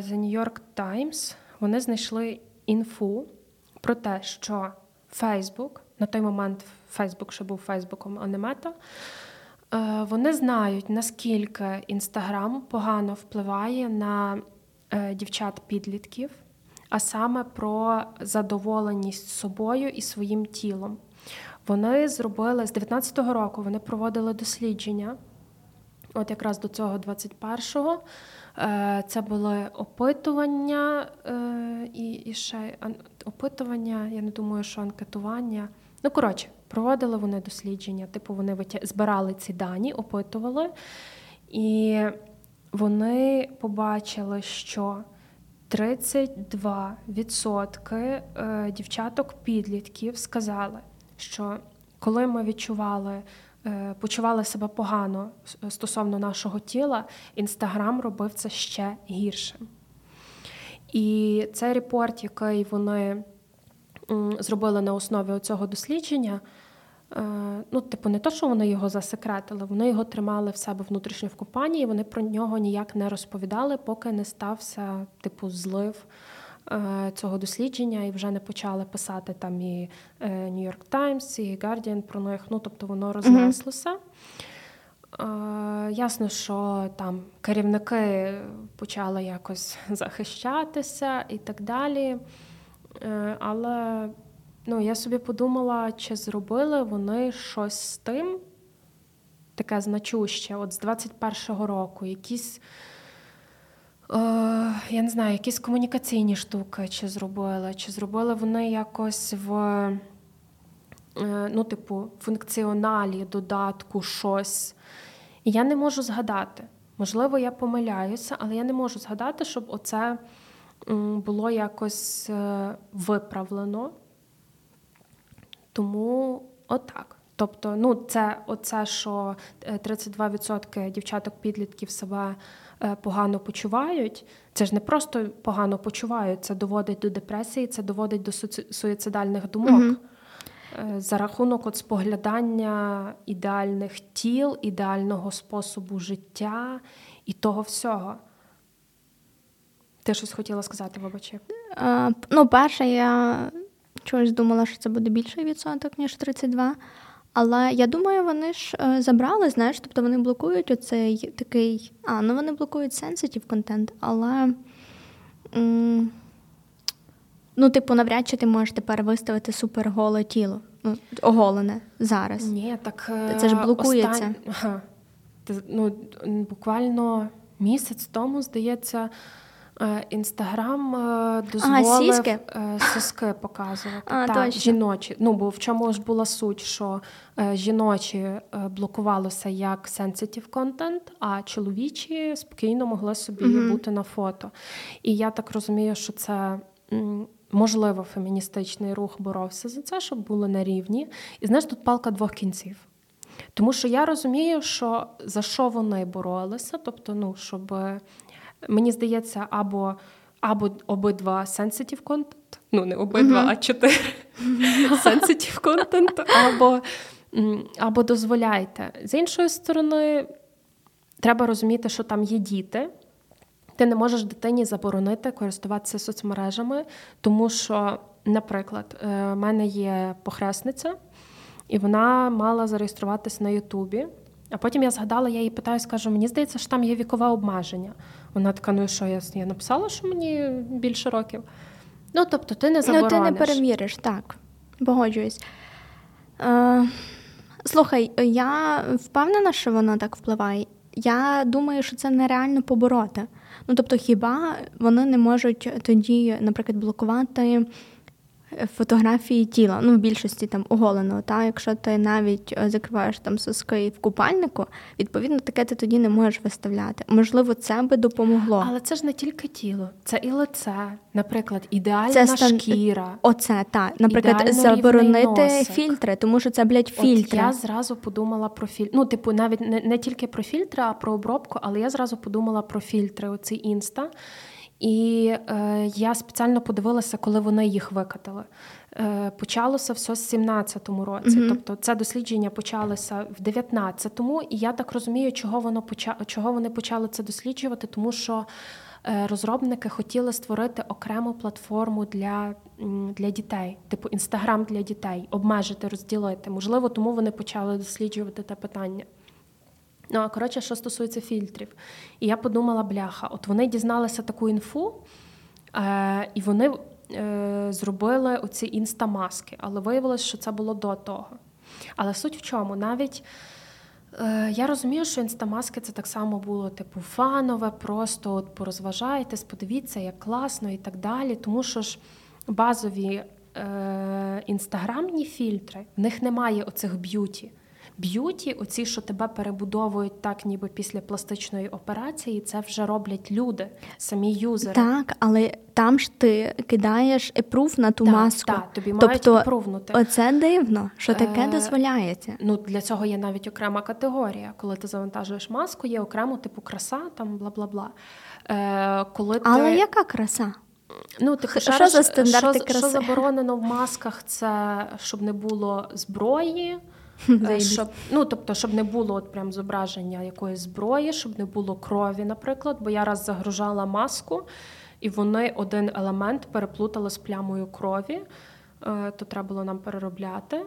The New York Times вони знайшли інфу про те, що Facebook, на той момент Facebook ще був Фейсбуком, а не мета, е, вони знають, наскільки Інстаграм погано впливає на дівчат-підлітків, а саме про задоволеність собою і своїм тілом. Вони зробили з 19-го року, вони проводили дослідження. От якраз до цього 21-го. Е, це були опитування е, і і ще опитування, я не думаю, що анкетування. Ну, коротше, проводили вони дослідження, типу вони збирали ці дані, опитували. І вони побачили, що 32% е, дівчаток-підлітків сказали, що коли ми відчували, е, почували себе погано стосовно нашого тіла, інстаграм робив це ще гіршим. І цей репорт, який вони зробили на основі цього дослідження, ну, типу, не то, що вони його засекретили, вони його тримали в себе внутрішньо в компанії, вони про нього ніяк не розповідали, поки не стався типу злив е, цього дослідження, і вже не почали писати там і е, New York Times, і Guardian про них. Ну, тобто воно рознеслося. Mm-hmm. Ясно, що там керівники почали якось захищатися і так далі. Але ну, я собі подумала, чи зробили вони щось з тим, таке значуще, от з 21-го року, якісь. Е, я не знаю, якісь комунікаційні штуки чи зробили, чи зробили вони якось в е, ну, типу, функціоналі додатку щось. І я не можу згадати. Можливо, я помиляюся, але я не можу згадати, щоб оце було якось е, виправлено. Тому отак. Тобто, ну, це оце, що 32% е, дівчаток-підлітків себе е, погано почувають. Це ж не просто погано почувають, це доводить до депресії, це доводить до суїцидальних думок. Угу. За рахунок от споглядання ідеальних тіл, ідеального способу життя і того всього. Ти щось хотіла сказати, вибачи? Ну, перше, я чогось думала, що це буде більший відсоток, ніж 32. Але я думаю, вони ж е, забрали, знаєш, тобто вони блокують оцей такий. А, ну вони блокують sensitive контент, але. М- Ну, типу, навряд чи ти можеш тепер виставити суперголе тіло. Ну, оголене зараз. Ні, так це ж е, блокується. Остань... Ага. Ну, Буквально місяць тому, здається, Е, Інстаграм е, дозволив ага, сіськи? Е, соски показувати а, так, точно. жіночі. Ну бо в чому ж була суть, що жіночі блокувалося як sensitive content, а чоловічі спокійно могли собі mm бути на фото. І я так розумію, що це. Можливо, феміністичний рух боровся за це, щоб було на рівні. І знаєш, тут палка двох кінців. Тому що я розумію, що за що вони боролися, тобто, ну, щоб Мені здається, або або обидва sensitive content, ну не обидва, uh-huh. а чотири sensitive content, або, або дозволяйте. З іншої сторони, треба розуміти, що там є діти. Ти не можеш дитині заборонити користуватися соцмережами, тому що, наприклад, е, в мене є похресниця, і вона мала зареєструватися на Ютубі. А потім я згадала, я її питаю, скажу, мені здається, що там є вікове обмеження. Вона така, ну і що, я я написала, що мені більше років. Ну, тобто, ти не заборониш. Ну, ти не перевіриш, так. Погоджуюсь. Е, Слухай, я впевнена, що воно так впливає. Я думаю, що це нереально побороти. Ну, тобто, хіба вони не можуть тоді, наприклад, блокувати фотографії тіла, ну в більшості там оголеного. Та якщо ти навіть е, закриваєш там соски в купальнику, відповідно таке ти тоді не можеш виставляти. Можливо, це би допомогло. Але це ж не тільки тіло, це і лице, наприклад, ідеальна це стан... шкіра. Оце так. Наприклад, заборонити фільтри, тому що це блядь, фільтри. От Я зразу подумала про фільтри. Ну, типу, навіть не, не тільки про фільтри, а про обробку, але я зразу подумала про фільтри. Оці інста. І е, я спеціально подивилася, коли вони їх викатали. Е, Почалося все з 17-му році. Mm-hmm. Тобто це дослідження почалося в 19-му, і я так розумію, чого воно поча... чого вони почали це досліджувати, тому що е, розробники хотіли створити окрему платформу для для дітей, типу інстаграм для дітей, обмежити, розділити. Можливо, тому вони почали досліджувати те питання. Ну, а коротше, що стосується фільтрів. І я подумала, бляха, от вони дізналися таку інфу, е, і вони е, зробили оці інстамаски, але виявилось, що це було до того. Але суть в чому? Навіть е, я розумію, що інстамаски це так само було типу фанове, просто от порозважайтесь, подивіться, як класно і так далі. Тому що ж базові е, інстаграмні фільтри, в них немає оцих б'юті. Б'юті, оці, що тебе перебудовують так, ніби після пластичної операції, це вже роблять люди, самі юзери. Так, але там ж ти кидаєш approve на ту Так, маску. так, тобі мають тобто, approve нути. Оце дивно, що таке Е, дозволяється. Ну для цього є навіть окрема категорія. Коли ти завантажуєш маску, є окремо типу краса, там бла бла бла. Е, коли Але ти... яка краса? Ну, типу, Що зараз, за стандарти що, краси? Що заборонено в масках, це щоб не було зброї. Е. Щоб, ну, тобто, щоб не було от прям зображення якоїсь зброї, щоб не було крові, наприклад. Бо я раз загружала маску, і вони один елемент переплутали з плямою крові, е, то треба було нам переробляти.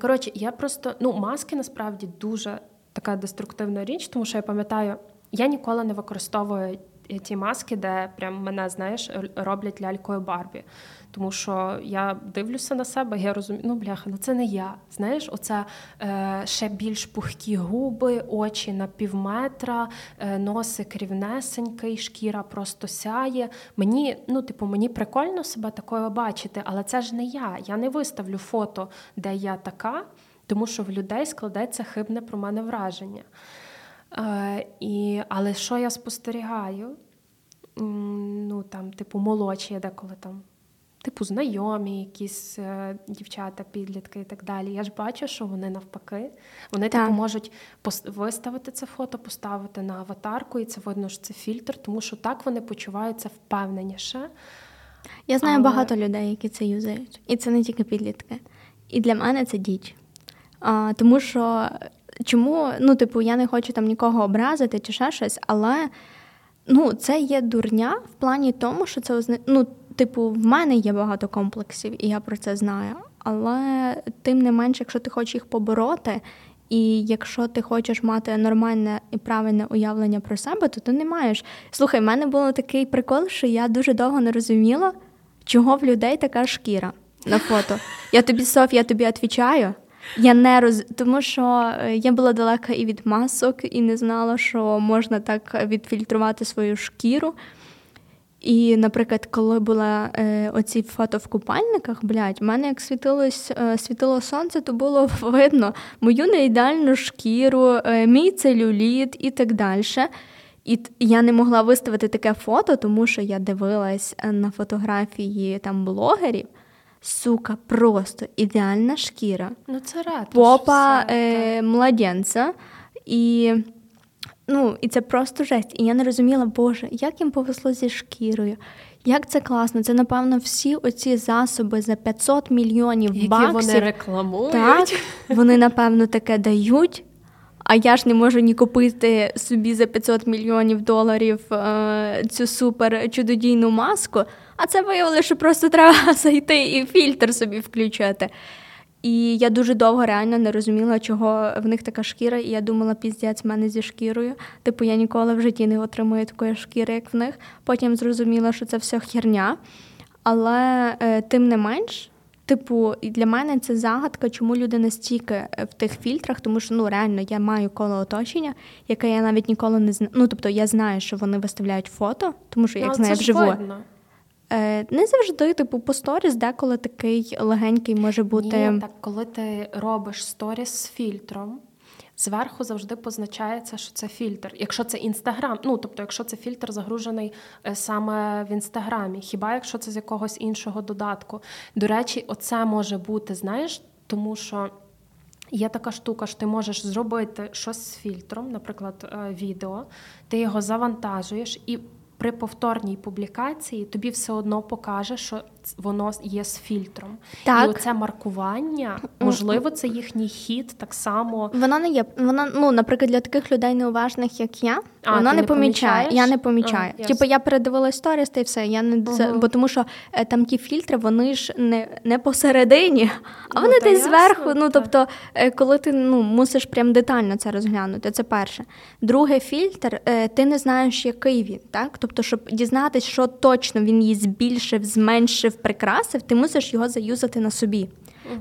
Коротше, я просто ну, маски насправді дуже така деструктивна річ, тому що я пам'ятаю, я ніколи не використовую ті маски, де прям мене, знаєш, роблять лялькою Барбі. Тому що я дивлюся на себе, я розумію, ну бляха, ну це не я. Знаєш, оце е, ще більш пухкі губи, очі на півметра, е, носик рівнесенький, шкіра просто сяє. Мені, ну, типу, мені прикольно себе такою бачити, але це ж не я. Я не виставлю фото, де я така, тому що в людей складеться хибне про мене враження. Е, і, але що я спостерігаю? Ну, там, типу, молодші, я деколи там, типу, знайомі, якісь е, дівчата, підлітки і так далі. Я ж бачу, що вони навпаки. Вони Так. типу, можуть виставити це фото, поставити на аватарку, і це видно, що це фільтр, тому що так вони почуваються впевненіше. Я знаю Але- багато людей, які це юзають. І це не тільки підлітки. І для мене це діч. А, тому що чому, ну, типу, я не хочу там нікого образити чи ще щось, але ну, це є дурня в плані тому, що це ну, типу, в мене є багато комплексів, і я про це знаю. Але тим не менше, якщо ти хочеш їх побороти, і якщо ти хочеш мати нормальне і правильне уявлення про себе, то ти не маєш. Слухай, в мене було такий прикол, що я дуже довго не розуміла, чого в людей така шкіра на фото. Я тобі, Соф, я тобі відповідаю. Я не роз... Тому що е, я була далека і від масок, і не знала, що можна так відфільтрувати свою шкіру. І, наприклад, коли була е, оці фото в купальниках, блядь, в мене як світилось, е, світило сонце, то було видно мою неідеальну шкіру, е, мій целюліт і так далі. І я не могла виставити таке фото, тому що я дивилась е, на фотографії там блогерів. Сука, просто ідеальна шкіра Ну, це ретуш. попа все, е, младенця. І, ну, і це просто жесть. І я не розуміла, Боже, як їм повезло зі шкірою. Як це класно. Це, напевно, всі оці засоби за 500 мільйонів Які баксів. вони рекламують. Так, вони, напевно, таке дають. А я ж не можу ні купити собі за 500 мільйонів доларів е, цю супер чудодійну маску. А це виявилося, що просто треба зайти і фільтр собі включити. І я дуже довго реально не розуміла, чого в них така шкіра, і я думала, піздець в мене зі шкірою. Типу, я ніколи в житті не отримую такої шкіри, як в них. Потім зрозуміла, що це все херня. Але е, тим не менш, типу, і для мене це загадка, чому люди настільки е, в тих фільтрах, тому що ну реально я маю коло оточення, яке я навіть ніколи не знаю. Ну тобто я знаю, що вони виставляють фото, тому що я Ну, їх знаю вживу. видно. Е, не завжди, типу, по сторіс деколи такий легенький може бути. Ні, так коли ти робиш сторіс з фільтром, зверху завжди позначається, що це фільтр. Якщо це інстаграм, ну тобто, якщо це фільтр загружений е, саме в інстаграмі, хіба якщо це з якогось іншого додатку. До речі, оце може бути, знаєш, тому що. Є така штука, що ти можеш зробити щось з фільтром, наприклад, е, відео, ти його завантажуєш, і при повторній публікації тобі все одно покаже, що воно є з фільтром. Так. І оце маркування, можливо, це їхній хід так само. Вона не є. Вона, ну, наприклад, для таких людей неуважних, як я, А, вона не не помічає. Я не помічаю. А, типу, я передивила сторіс та й все. Я не це, бо тому, що е, там ті фільтри, вони ж не, не посередині, а Ну, вони та десь ясно, зверху. Ну, та. тобто, е, коли ти ну, мусиш прям детально це розглянути, це перше. Друге, фільтр, е, ти не знаєш, який він, так? Тобто, щоб дізнатися, що точно він її збільшив, зменшив, прикрасив, ти мусиш його заюзати на собі.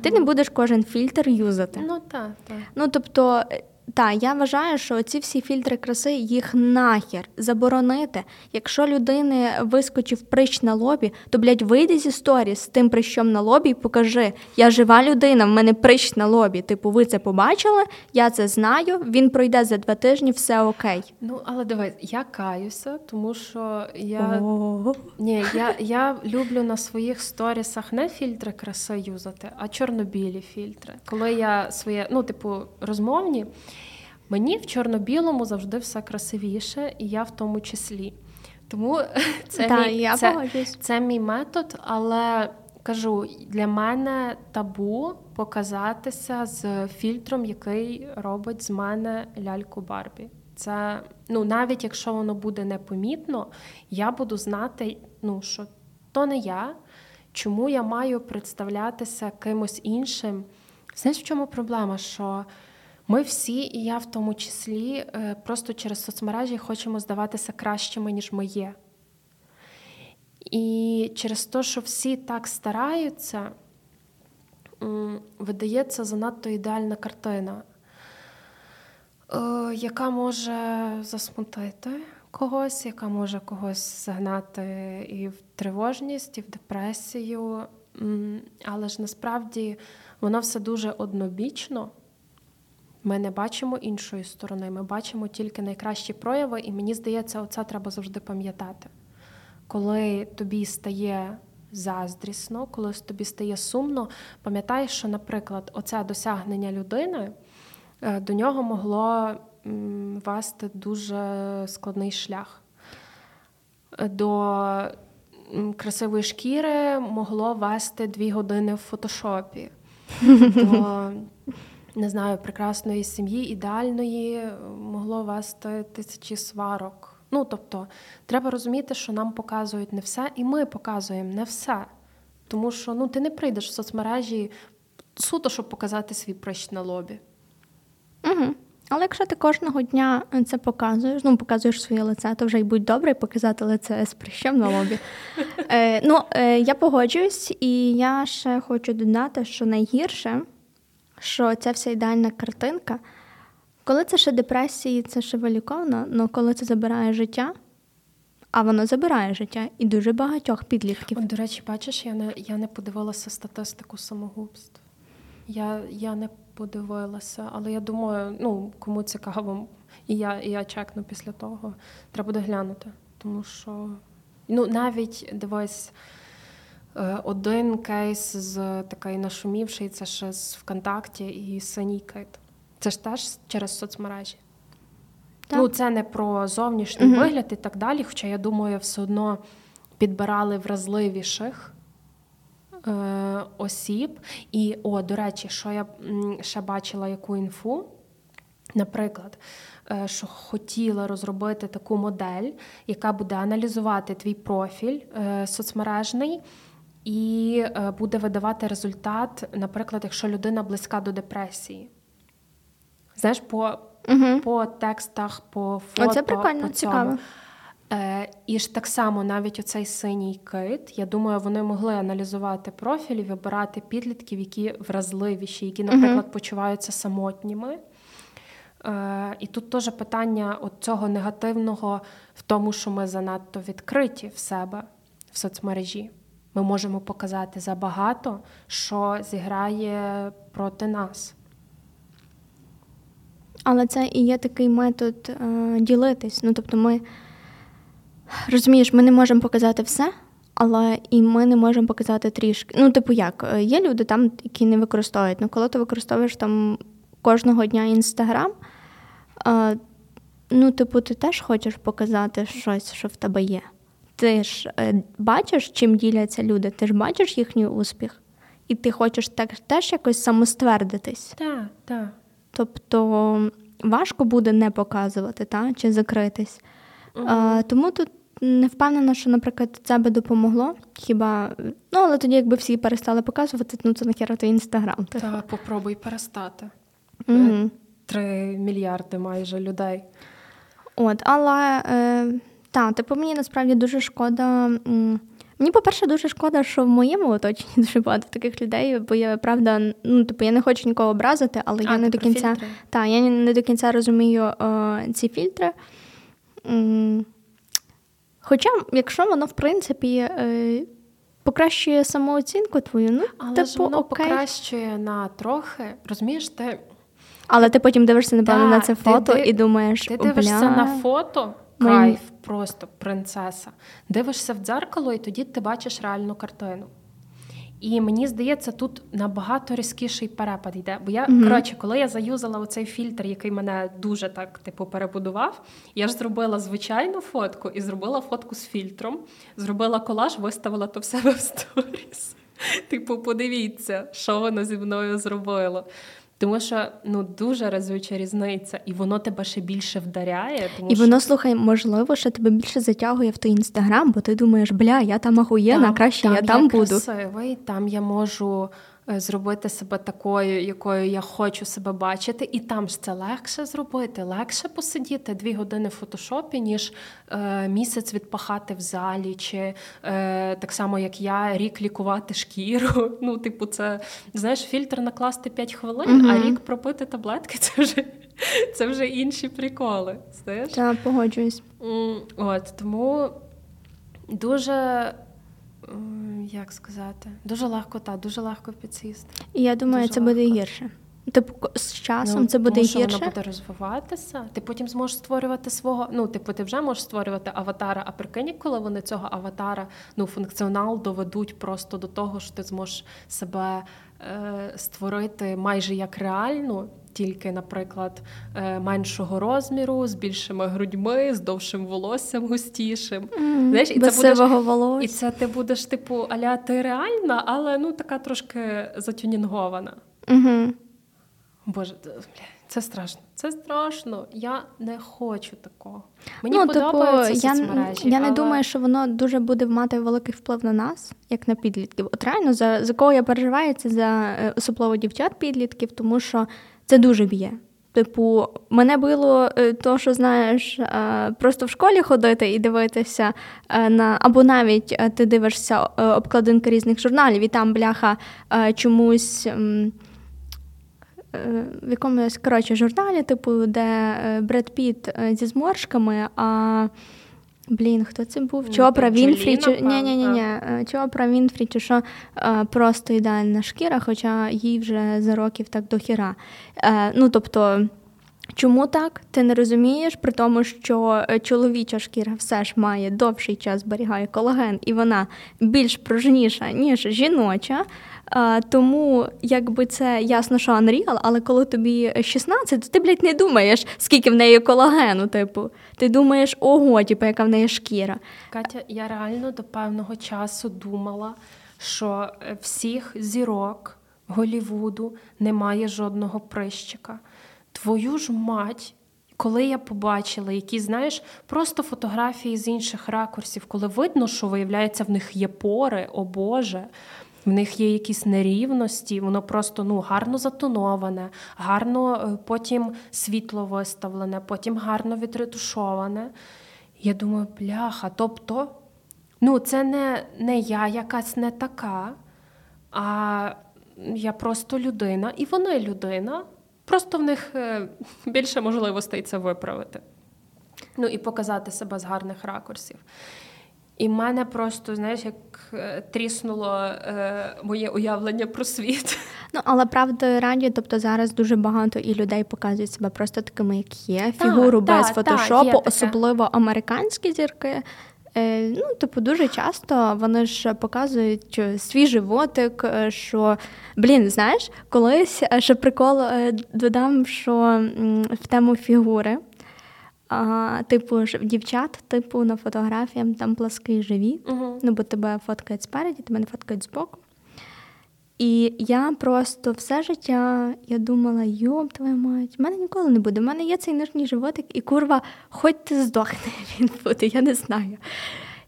Ти не будеш кожен фільтр юзати. Ну так, Та. Ну тобто, е, Так, я вважаю, що ці всі фільтри краси їх нахер заборонити. Якщо людини вискочив прищ на лобі, то блядь, вийди зі сторі з тим прищом на лобі і покажи: я жива людина, в мене прищ на лобі. Типу, ви це побачили, я це знаю. Він пройде за два тижні, все окей. Ну але дивись, я каюся, тому що я Ні, я я люблю на своїх сторісах не фільтри краси юзати, а чорно-білі фільтри. Коли я своє, ну, типу, розмовні. Мені в чорно-білому завжди все красивіше, і я в тому числі. Тому це, да, мій, я це, це мій метод, але кажу, для мене табу показатися з фільтром, який робить з мене ляльку Барбі. Це ну навіть якщо воно буде непомітно, я буду знати, ну що то не я, чому я маю представлятися кимось іншим. Знаєш, в чому проблема? Що ми всі, і я в тому числі, е, просто через соцмережі хочемо здаватися кращими, ніж ми є. І через те, що всі так стараються, видається занадто ідеальна картина, е, яка може засмутити когось, яка може когось загнати і в тривожність, і в депресію. Але ж насправді воно все дуже однобічно. Ми не бачимо іншої сторони, ми бачимо тільки найкращі прояви, і мені здається, оце треба завжди пам'ятати. Коли тобі стає заздрісно, коли тобі стає сумно, пам'ятай, що, наприклад, оце досягнення людини е, до нього могло вести дуже складний шлях. До красивої шкіри могло вести дві години в фотошопі. До не знаю, прекрасної сім'ї, ідеальної могло вести тисячі сварок. Ну тобто, треба розуміти, що нам показують не все, і ми показуємо не все. Тому що ну, ти не прийдеш в соцмережі суто, щоб показати свій прищ на лобі. Угу. Але якщо ти кожного дня це показуєш, ну показуєш своє лице, то вже й будь добре показати лице з прищем на лобі. Е, Ну, е, я погоджуюсь, і я ще хочу додати, що найгірше що ця вся ідеальна картинка, коли це ще депресії, це ще виліковано, але коли це забирає життя, а воно забирає життя і дуже багатьох підлітків. От, До речі, бачиш, я не я не подивилася статистику самогубств. Я я не подивилася, але я думаю, ну кому цікаво, і я і я чекну після того. Треба буде глянути. Тому що ну навіть дивись. Е, один кейс з такий нашумівший, це ще з ВКонтакті і синій кит. Це ж теж через соцмережі. Так. Ну, це не про зовнішній угу. вигляд і так далі. Хоча, я думаю, все одно підбирали вразливіших е, осіб. І, о, до речі, що я ще бачила яку інфу. Наприклад, е, що хотіла розробити таку модель, яка буде аналізувати твій профіль е, соцмережний і е, буде видавати результат, наприклад, якщо людина близька до депресії. Знаєш, по угу. по текстах, по фото. Оце прикольно, по цікаво. Е, І ж так само навіть оцей синій кит, я думаю, вони могли аналізувати профілі, вибирати підлітків, які вразливіші, які, наприклад, угу. почуваються самотніми. Е, І тут теж питання от цього негативного в тому, що ми занадто відкриті в себе в соцмережі. Ми можемо показати забагато, що зіграє проти нас. Але це і є такий метод е, ділитись. Ну, тобто, ми розумієш, ми не можемо показати все, але і ми не можемо показати трішки. Ну, типу, як, е, є люди там, які не використовують. Ну, коли ти використовуєш там кожного дня інстаграм, е, ну, типу, ти теж хочеш показати щось, що в тебе є ти ж е, бачиш, чим діляться люди, ти ж бачиш їхній успіх, і ти хочеш так теж якось самоствердитись. Так, так. Тобто важко буде не показувати та, чи закритись. Угу. А, Тому тут не впевнена, що, наприклад, це би допомогло. Хіба ну, але тоді, якби всі перестали показувати, ну це нахера твій інстаграм. Так, попробуй перестати. Угу. Три мільярди майже людей. От, але. Е, так, типу мені насправді дуже шкода. Мені, по-перше, дуже шкода, що в моєму оточенні дуже багато таких людей, бо я правда, ну типу, я не хочу нікого образити, але А, я не до кінця та, я не до кінця розумію е, ці фільтри. Хоча, якщо воно, в принципі, е, покращує самооцінку твою, ну, Але типу, ж воно окей. покращує на трохи. Розумієш, ти, Але ти потім дивишся, напевно, Та, на це ти фото див- і думаєш, ти дивишся бля». на фото, кайф, просто принцеса. Дивишся в дзеркало, і тоді ти бачиш реальну картину. І мені здається, тут набагато різкіший перепад йде. Бо я, коротше, коли я заюзала оцей фільтр, який мене дуже так типу перебудував, я ж зробила звичайну фотку і зробила фотку з фільтром, зробила колаж, виставила то в себе в сторіс. Типу, подивіться, що воно зі мною зробило. Тому що ну дуже разюча різниця, і воно тебе ще більше вдаряє. Тому І що воно, слухай, можливо, що тебе більше затягує в той інстаграм, бо ти думаєш, бля, я там ахуєна, краще я там буду. красивий, там я можу зробити себе такою, якою я хочу себе бачити, і там ж це легше зробити, легше посидіти дві години в фотошопі, ніж е, місяць відпахати в залі, чи е, так само, як я, рік лікувати шкіру. Ну, типу, це знаєш, фільтр накласти 5 хвилин, а рік пропити таблетки це вже, це вже інші приколи. Знаєш? Та погоджуюсь. От тому дуже. Як сказати, дуже легко, та дуже легко підсісти. І я думаю, Дуже це буде гірше. Типу, з часом Ну, це буде тому, що гірше. Воно буде розвиватися. Ти потім зможеш створювати свого. Ну, типу, ти вже можеш створювати аватара, а прикинь, коли вони цього аватара, ну, функціонал доведуть просто до того, що ти зможеш себе е, створити майже як реальну. Тільки, наприклад, е, меншого розміру, з більшими грудьми, з довшим волоссям густішим. Знаєш, і це будеш, сивого і це ти будеш, типу, аля ти реальна, але ну така трошки затюнінгована. Угу. Боже, це- страшно. Це страшно. Я не хочу такого. Мені ну, типу, подобаються я, соцмережі. я не думаю, що воно дуже буде мати великий вплив на нас, як на підлітків. От реально, за, за кого я переживаю, це за е, особливо дівчат-підлітків, тому що це дуже б'є. Типу, мене було е, то, що знаєш, е, просто в школі ходити і дивитися е, на або навіть ти дивишся обкладинки різних журналів, і там бляха чомусь. в якомусь коротше журналі, типу, де Бред Піт зі зморшками, а блін, хто це був? Чопра Вінфрі, чи ні, ні, ні, ні, Чопра Вінфрі, чи що е, просто ідеальна шкіра, хоча їй вже за років так до хіра. Е, ну, тобто. Чому так? Ти не розумієш, при тому, що е, чоловіча шкіра все ж має довший час зберігає колаген, і вона більш пружніша, ніж жіноча. Тому, якби це ясно, що Unreal, але коли тобі 16, то ти, блядь, не думаєш, скільки в неї колагену. Типу, ти думаєш, ого, типу, яка в неї шкіра. Катя, я реально до певного часу думала, що е, всіх зірок Голівуду немає жодного прищика. Твою ж мать. Коли я побачила, які, знаєш, просто фотографії з інших ракурсів, коли видно, що виявляється, в них є пори, о Боже, в них є якісь нерівності, воно просто ну, гарно затоноване, гарно е, потім світло виставлене, потім гарно відретушоване. Я думаю, бляха, тобто, ну, це не, не я якась не така, а я просто людина, і вони людина. Просто в них е, більше можливостей це виправити. Ну і показати себе з гарних ракурсів. І в мене просто, знаєш, як е, тріснуло е, моє уявлення про світ. Ну, але правда раді, тобто зараз дуже багато і людей показують себе просто такими, як є, Так, фігуру без так, так, фотошопу, особливо американські зірки. Е, ну, типу, дуже часто вони ж показують свій животик, е, що блін, знаєш, колись е, ще прикол е, додам, що в тему фігури. А, типу, ж в дівчат, типу, на фотографіях там плаский живіт. Угу. Ну, бо тебе фоткають спереді, тебе не фоткають збоку. І я просто все життя я думала, йоп, твою мать, в мене ніколи не буде. У мене є цей нижній животик, і курва, хоч ти здохне, він буде, я не знаю.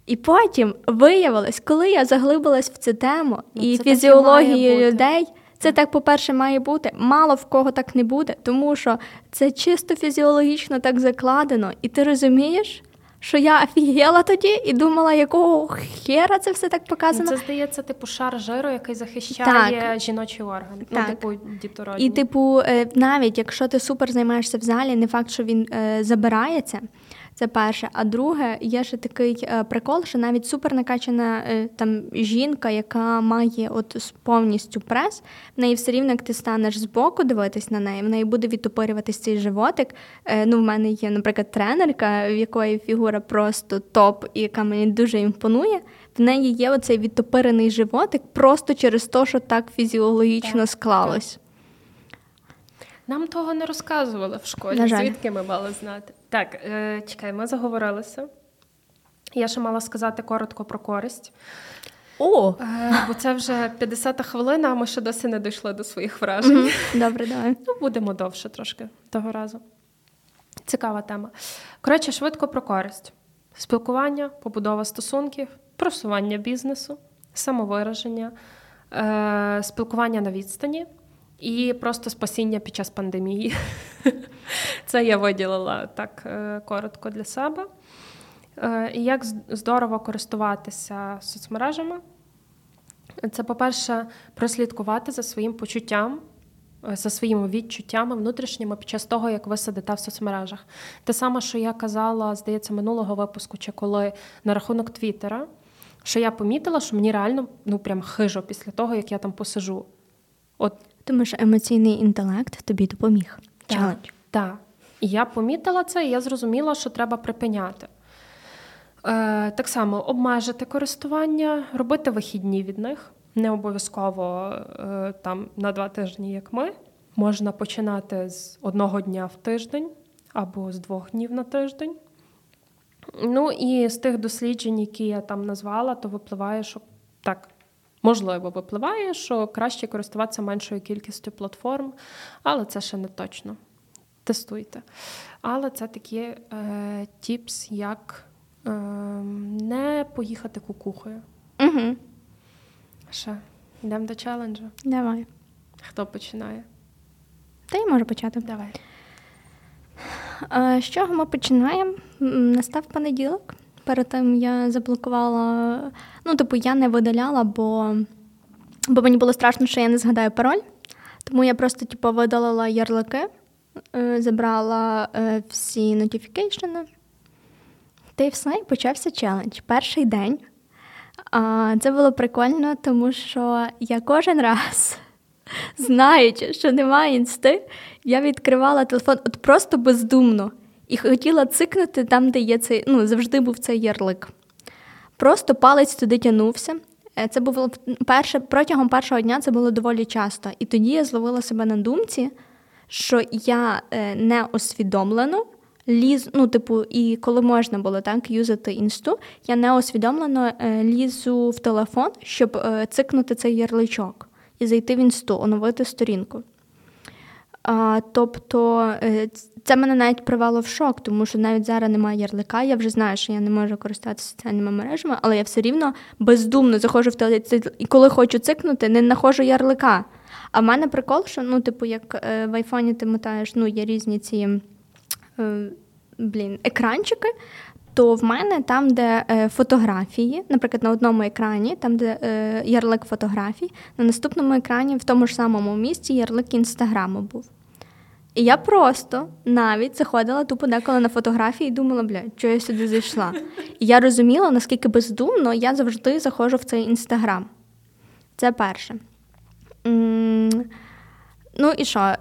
І потім виявилось, коли я заглибилась в цю тему Ну, і має фізіології бути. Це так, по-перше, має бути. Мало в кого так не буде, тому що це чисто фізіологічно так закладено, і ти розумієш, що я офігела тоді і думала, якого хера це все так показано. Це здається, типу шар жиру, який захищає так. жіночий орган. Ну, типу дітородні. І, типу, е, навіть якщо ти супер займаєшся в залі, не факт, що він е, забирається. Це перше. А друге, є ще такий е, прикол, що навіть супернакачана е, там жінка, яка має от повністю прес, в неї все рівно, як ти станеш збоку дивитись на неї, в неї буде відтопирюватись цей животик. Е, ну, в мене є, наприклад, тренерка, в якої фігура просто топ, і яка мені дуже імпонує. В неї є оцей відтопирений животик просто через те, що так фізіологічно склалось. Нам того не розказували в школі, звідки ми мали знати. Так, е, чекай, ми заговорилися. Я ще мала сказати коротко про користь. О! Е, бо це вже 50-та хвилина, а ми ще досі не дійшли до своїх вражень. Mm-hmm. Добре, давай. Ну, будемо довше трошки того разу. Цікава тема. Коротше, швидко про користь: спілкування, побудова стосунків, просування бізнесу, самовираження, е, спілкування на відстані і просто спасіння під час пандемії. Це я виділила так е, коротко для себе. Е, і як здорово користуватися соцмережами. Це, по-перше, прослідкувати за своїм почуттям, е, за своїми відчуттями внутрішніми під час того, як ви сидите в соцмережах. Те саме, що я казала, здається, минулого випуску, чи коли на рахунок Твіттера, що я помітила, що мені реально ну прям хижо після того, як я там посижу. От тому що емоційний інтелект тобі допоміг. Так, так. І я помітила це, і я зрозуміла, що треба припиняти. Е, Так само обмежити користування, робити вихідні від них. Не обов'язково е, там на два тижні, як ми. Можна починати з одного дня в тиждень або з двох днів на тиждень. Ну і з тих досліджень, які я там назвала, то випливає, що так, Можливо, випливає, що краще користуватися меншою кількістю платформ, але це ще не точно. Тестуйте. Але це такі е, тіпс, як е, не поїхати кукухою. Угу. Ще, йдемо до челенджу. Давай. Хто починає? Та я можу почати. Давай. З чого ми починаємо? Настав понеділок. Перед тим я заблокувала, ну, типу, я не видаляла, бо бо мені було страшно, що я не згадаю пароль. Тому я просто типу, видалила ярлики, е, забрала е, всі нотіфікейшени. Та й все, і почався челендж. Перший день. Це було прикольно, тому що я кожен раз, знаючи, що немає інсти, я відкривала телефон от просто бездумно і хотіла цикнути там, де є цей, ну, завжди був цей ярлик. Просто палець туди тянувся. Е, це було перше, протягом першого дня це було доволі часто. І тоді я зловила себе на думці, що я е, не усвідомлено ліз, ну, типу, і коли можна було так юзати інсту, я не усвідомлено е, лізу в телефон, щоб цикнути цей ярличок і зайти в інсту, оновити сторінку. А, Тобто е, це мене навіть привело в шок, тому що навіть зараз немає ярлика. Я вже знаю, що я не можу користуватися соціальними мережами, але я все рівно бездумно заходжу в телефон і коли хочу цикнути, не знаходжу ярлика. А в мене прикол, що ну, типу, як е, в айфоні ти мотаєш, ну, є різні ці е, блін, екранчики. То в мене там, де е, фотографії, наприклад, на одному екрані, там, де е, ярлик фотографій, на наступному екрані в тому ж самому місці ярлик інстаграму був. І я просто навіть заходила тупо деколи на фотографії і думала, бля, що я сюди зайшла. І я розуміла, наскільки бездумно я завжди заходжу в цей інстаграм. Це перше. Ну і що?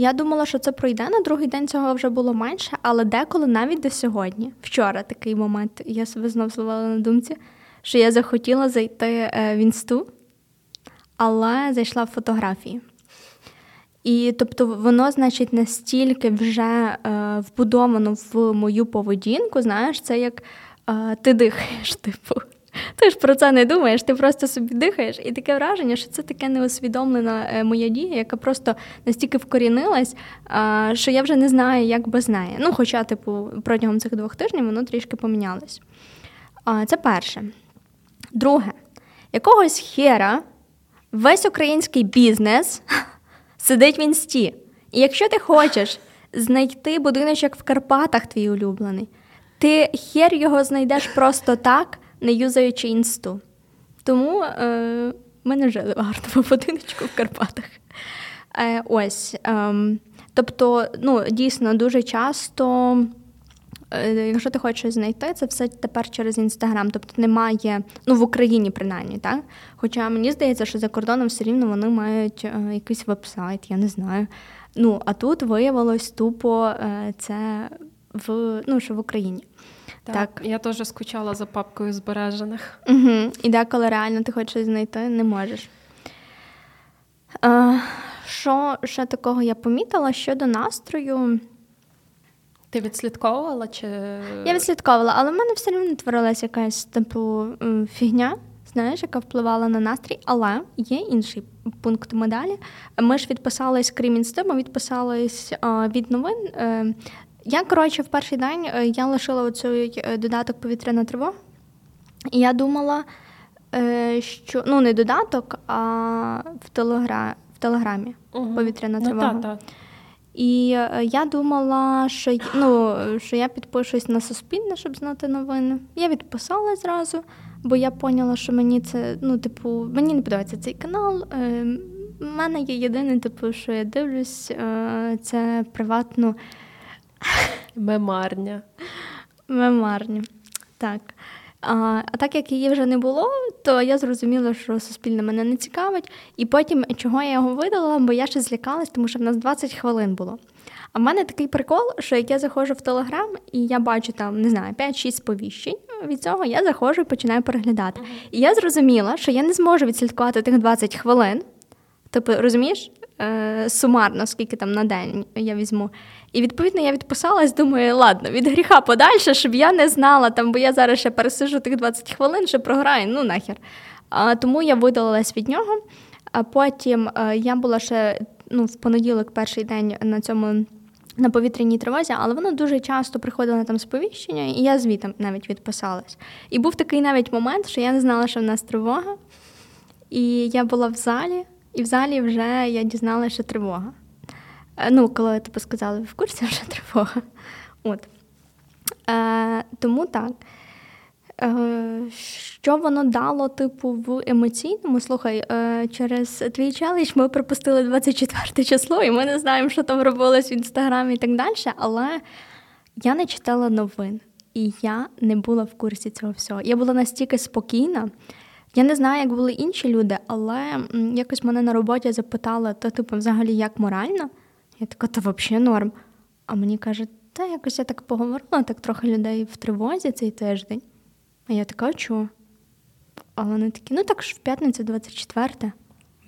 Я думала, що це пройде. На другий день цього вже було менше, але деколи навіть до сьогодні, вчора такий момент, я себе знов зловила на думці, що я захотіла зайти е, в інсту, але зайшла в фотографії. І тобто воно, значить, настільки вже е, вбудовано в мою поведінку, знаєш, це як е, ти дихаєш, типу. Ти ж про це не думаєш, ти просто собі дихаєш, і таке враження, що це таке неусвідомлена е, моя дія, яка просто настільки вкорінилась, що я вже не знаю, як без неї. Ну, хоча, типу, протягом цих двох тижнів воно трішки помінялось. Це перше. Друге, якогось хера весь український бізнес сидить в інсті. І якщо ти хочеш знайти будиночок в Карпатах, твій улюблений, Ти хер його знайдеш просто так, не юзаючи інсту. Тому е, ми не жили в гарному будиночку в Карпатах. Е, Ось. Е, тобто, ну, дійсно, дуже часто. Е, якщо ти хочеш знайти, це все тепер через інстаграм. Тобто немає, ну в Україні принаймні, так? Хоча мені здається, що за кордоном все рівно вони мають е, якийсь веб-сайт, я не знаю. Ну, а тут виявилось тупо е, це в ну, що в Україні. Так, так. Я теж скучала за папкою збережених. Угу. І деколи реально ти хочеш знайти, не можеш. Е, що ще такого я помітила щодо настрою? Ти відслідковувала? чи... Я відслідковувала, але в мене все одно творилася якась типу фігня, знаєш, яка впливала на настрій. Але є інший пункт медалі. Ми ж відписались, крім інсти, ми відписались від новин. Е, я, коротше, в перший день е, я лишила оцей е, додаток повітряна тривога. І я думала, що ну не додаток, а в телегра... в телеграмі угу. повітряна ну. Та, та. І я думала, що ну, що я підпишусь на Суспільне, щоб знати новини. Я відписала зразу, бо я поняла, що мені це, ну, типу, мені не подобається цей канал. Е, У мене є єдине, типу, що я дивлюсь, е, це приватну мемарня. Мемарня. Так. А а так як її вже не було, то я зрозуміла, що суспільне мене не цікавить. І потім, чого я його видала, бо я ще злякалась, тому що в нас 20 хвилин було. А в мене такий прикол, що як я заходжу в Телеграм і я бачу там, не знаю, 5-6 сповіщень, від цього я заходжу і починаю переглядати. І я зрозуміла, що я не зможу відслідкувати тих 20 хвилин. Типу, розумієш, е, сумарно, скільки там на день я візьму. І відповідно я відписалась, думаю, ладно, від гріха подальше, щоб я не знала, там, бо я зараз ще пересижу тих 20 хвилин, що програю, ну нахер. А, Тому я видалилась від нього. А потім а, е, я була ще ну, в понеділок, перший день на цьому. На повітряній тривозі, але воно дуже часто приходило там сповіщення, і я звітом навіть відписалась. І був такий навіть момент, що я не знала, що в нас тривога. І я була в залі, і в залі вже я дізналася, що тривога. Е, ну, коли типу, сказали, в курсі вже тривога. От. Е, Тому так. Е, Що воно дало, типу, в емоційному? Слухай, е, через твій челендж ми пропустили 24 число, і ми не знаємо, що там робилось в інстаграмі і так далі. Але я не читала новин, і я не була в курсі цього всього. Я була настільки спокійна. Я не знаю, як були інші люди, але якось мене на роботі запитали, то, типу, взагалі, як морально. Я така, то взагалі норм. А мені кажуть, та якось я так поговорила, так трохи людей в тривозі цей тиждень. А я така, чого? А вони такі, ну так ж в п'ятницю 24.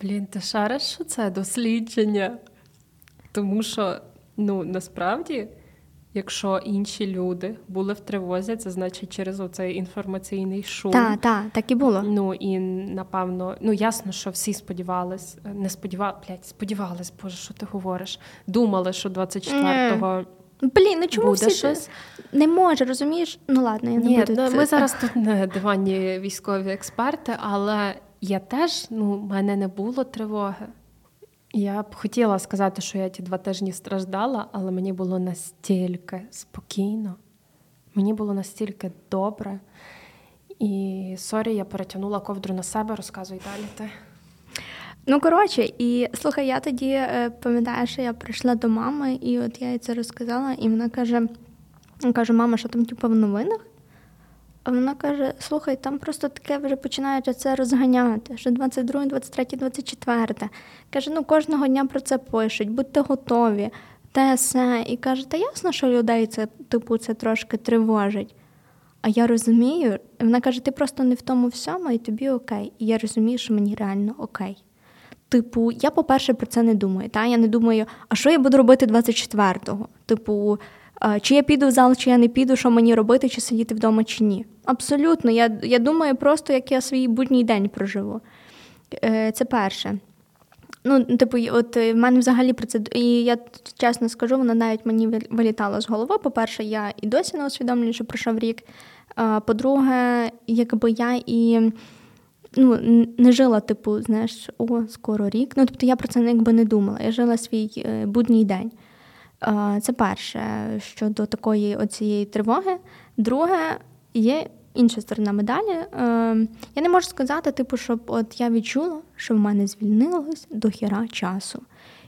Блін, ти шариш, що це дослідження? Тому що, ну, насправді. Якщо інші люди були в тривозі, це значить через оцей інформаційний шум. Так, так, так і було. Ну і напевно, ну ясно, що всі сподівались, не сподівали, блядь, сподівались, боже, що ти говориш? Думали, що 24-го. Блін, ну чому буде всі щось? Не може, розумієш? Ну ладно, я не Ні, буду. Ну, ми зараз тут не диванні військові експерти, але я теж ну, в мене не було тривоги. Я б хотіла сказати, що я ті два тижні страждала, але мені було настільки спокійно, мені було настільки добре. І sorry, я перетягнула ковдру на себе, розказуй далі ти. Ну, коротше, і слухай, я тоді е, пам'ятаю, що я прийшла до мами, і от я їй це розказала, і вона каже: каже, мама, що там типу, в новинах? А вона каже: слухай, там просто таке вже починають оце розганяти, що 22, 23, 24. Каже, ну кожного дня про це пишуть, будьте готові, те все. І каже, та ясно, що людей це типу це трошки тривожить. А я розумію, вона каже: ти просто не в тому всьому, і тобі окей. І я розумію, що мені реально окей. Типу, я, по-перше, про це не думаю. Та? Я не думаю, а що я буду робити 24-го? Типу, чи я піду в зал, чи я не піду, що мені робити, чи сидіти вдома, чи ні. Абсолютно, я я думаю просто, як я свій будній день проживу. Е, це перше. Ну, типу, от е, в мене взагалі про це, і я чесно скажу, воно навіть мені вилітало з голови. По-перше, я і досі не усвідомлюю, що пройшов рік. По-друге, якби я і ну, не жила, типу, знаєш, о, скоро рік. Ну, тобто я про це якби не думала. Я жила свій е, будній день. Це перше щодо такої оцієї тривоги. Друге, є інша сторона медалі. Я не можу сказати, типу, щоб от я відчула, що в мене звільнилось до хіра часу.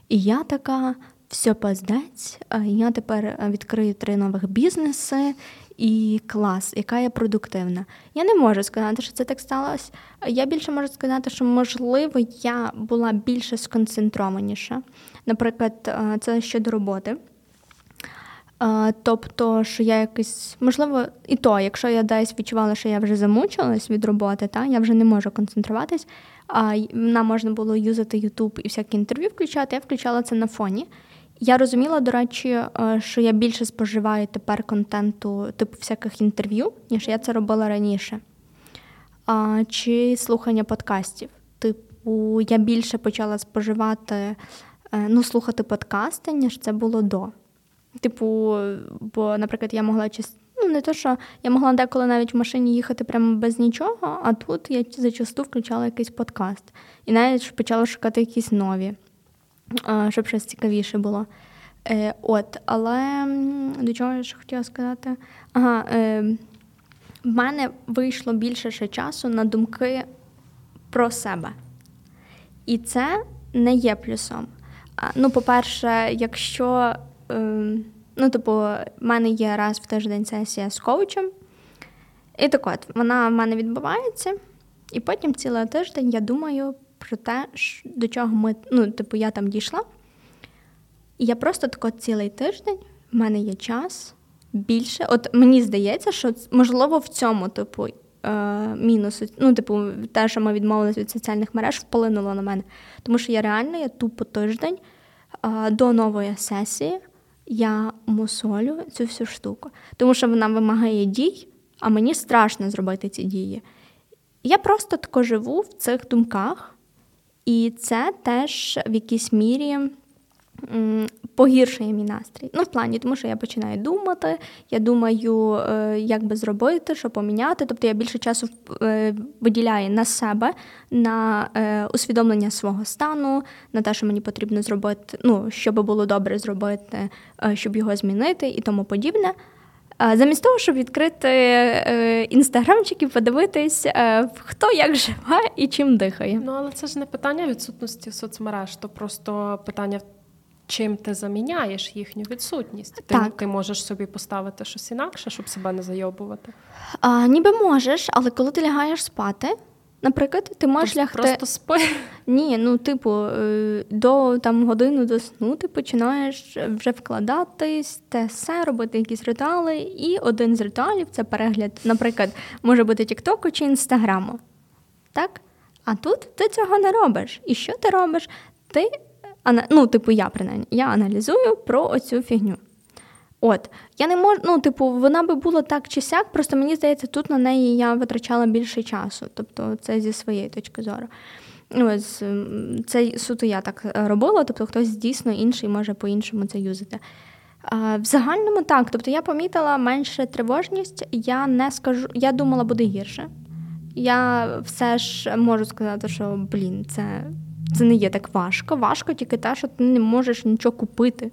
І я така. Все пиздець, я тепер відкрию три нових бізнеси і клас, яка я продуктивна. Я не можу сказати, що це так сталося. Я більше можу сказати, що, можливо, я була більше сконцентрованіша. Наприклад, це щодо роботи. Тобто, що я якось, можливо, і то, якщо я десь відчувала, що я вже замучилась від роботи, та я вже не можу концентруватись, нам можна було юзати YouTube і всякі інтерв'ю включати, я включала це на фоні. Я розуміла, до речі, е, що я більше споживаю тепер контенту, типу всяких інтерв'ю, ніж я це робила раніше. Чи слухання подкастів. Типу, я більше почала споживати, е, ну, слухати подкасти, ніж це було до. Типу, бо, наприклад, я могла ну, не то, що я могла деколи навіть в машині їхати прямо без нічого, а тут я зачасту включала якийсь подкаст. І навіть почала шукати якісь нові щоб щось цікавіше було. Е, От, але до чого я ще хотіла сказати? Ага, е, в мене вийшло більше ще часу на думки про себе. І це не є плюсом. Ну, по-перше, якщо е, ну, типу, в мене є раз в тиждень сесія з коучем, і так от, вона в мене відбувається, і потім цілий тиждень я думаю про те, до чого ми, ну, типу, я там дійшла. І я просто тако цілий тиждень, в мене є час більше. От мені здається, що можливо в цьому, типу, е, мінусу, ну, типу, те, що ми відмовилися від соціальних мереж, вплинуло на мене. Тому що я реально я тупо тиждень е, до нової сесії я мусолю цю всю штуку. Тому що вона вимагає дій, а мені страшно зробити ці дії. Я просто тако живу в цих думках. І це теж в якійсь мірі погіршує мій настрій. Ну, в плані, тому що я починаю думати, я думаю, е, як би зробити, що поміняти. Тобто я більше часу е, виділяю на себе, на е, усвідомлення свого стану, на те, що мені потрібно зробити, ну, що би було добре зробити, щоб його змінити і тому подібне. Замість того, щоб відкрити інстаграмчик і подивитись, хто як живе і чим дихає. Ну але це ж не питання відсутності соцмереж, то просто питання, чим ти заміняєш їхню відсутність. Так. Ти, ти можеш собі поставити щось інакше, щоб себе не зайобувати. А, Ніби можеш, але коли ти лягаєш спати. Наприклад, ти можеш Тож лягти... Просто спи. Ні, ну, типу, е, до там годину до сну ти починаєш вже вкладатись, те все, робити якісь ритуали. І один з ритуалів це перегляд, наприклад, може бути Тіктоку чи Інстаграму. Так? А тут ти цього не робиш. І що ти робиш? Ти, ну, типу, я принаймні, я аналізую про оцю фігню. От, я не можу, ну, типу, вона би була так чи сяк, просто мені здається, тут на неї я витрачала більше часу. Тобто, це зі своєї точки зору. Ось, Це суто я так робила, тобто хтось дійсно інший може по-іншому це юзати. В загальному так. Тобто я помітила менше тривожність, я не скажу, я думала, буде гірше. Я все ж можу сказати, що блін, це це не є так важко. Важко тільки те, що ти не можеш нічого купити,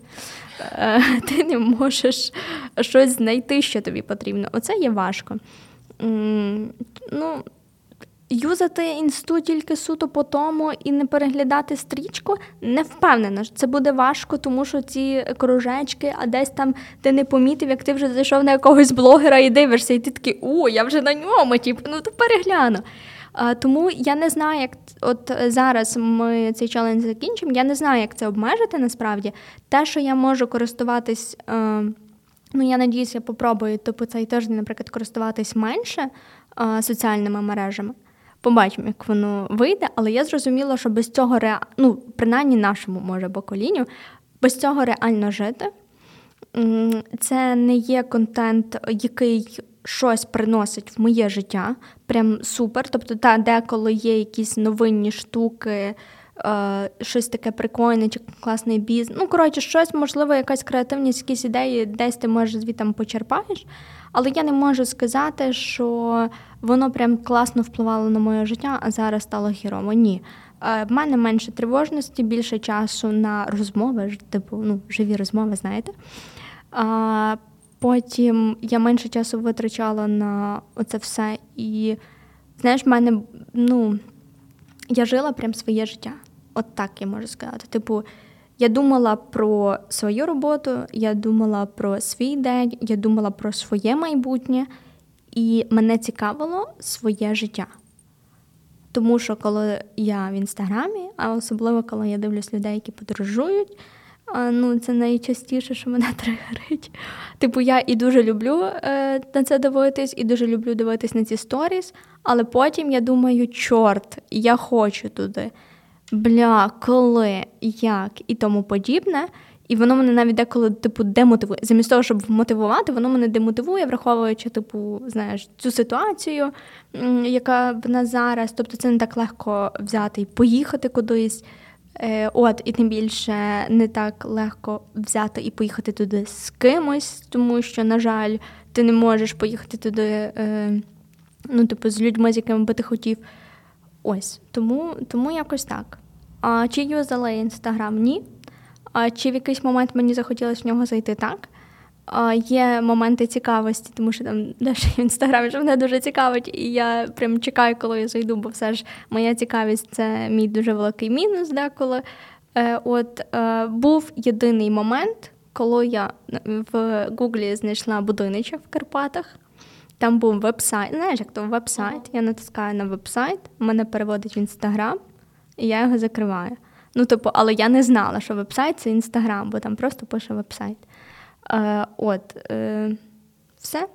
е, ти не можеш щось знайти, що тобі потрібно. Оце є важко. Ну, Юзати інсту тільки суто по тому і не переглядати стрічку, не впевнена, це буде важко, тому що ці кружечки, а десь там ти не помітив, як ти вже зайшов на якогось блогера і дивишся, і ти такий, о, я вже на ньому, типу, ну то перегляну. Тому я не знаю, як от зараз ми цей челендж закінчимо. Я не знаю, як це обмежити насправді. Те, що я можу користуватись, е, ну я надіюся, я попробую типу цей тиждень, наприклад, користуватись менше е, соціальними мережами. Побачимо, як воно вийде, але я зрозуміла, що без цього ре... ну, принаймні нашому може поколінню, без цього реально жити. Це не є контент, який щось приносить в моє життя, прям супер. Тобто, та, деколи є якісь новинні штуки, е, щось таке прикольне, чи класний бізнес. Ну, коротше, щось, можливо, якась креативність, якісь ідеї, десь ти може звідти почерпаєш. Але я не можу сказати, що воно прям класно впливало на моє життя, а зараз стало хірово. Ні. Е, в мене менше тривожності, більше часу на розмови, типу ну, живі розмови, знаєте. Потім я менше часу витрачала на оце все. І, знаєш, в мене, ну, я жила прям своє життя. От так я можу сказати. Типу, я думала про свою роботу, я думала про свій день, я думала про своє майбутнє, і мене цікавило своє життя. Тому що коли я в інстаграмі, а особливо коли я дивлюсь людей, які подорожують, ну це найчастіше, що мене тригерить. Типу, я і дуже люблю е, на це дивитись, і дуже люблю дивитись на ці сторіс, але потім я думаю, чорт, я хочу туди. Бля, коли, як і тому подібне. І воно мене навіть деколи типу демотивує. Замість того, щоб мотивувати, воно мене демотивує, враховуючи, типу, знаєш, цю ситуацію, яка в нас зараз. Тобто це не так легко взяти і поїхати кудись. Е, От, і тим більше не так легко взяти і поїхати туди з кимось, тому що, на жаль, ти не можеш поїхати туди, е, ну, типу, з людьми, з якими би ти хотів. Ось, тому, тому якось так. А чи юзала інстаграм? Ні. А чи в якийсь момент мені захотілося в нього зайти так? Є моменти цікавості, тому що там далі в інстаграмі що мене дуже цікавить, і я прям чекаю, коли я зайду, бо все ж моя цікавість це мій дуже великий мінус деколи. Е, От е, був єдиний момент, коли я в Гуглі знайшла будиночок в Карпатах. Там був веб-сайт, знаєш, як то веб-сайт. Я натискаю на веб-сайт, мене переводить в інстаграм, і я його закриваю. Ну, типу, але я не знала, що веб-сайт це інстаграм, бо там просто пише веб-сайт. Е, От, е, все.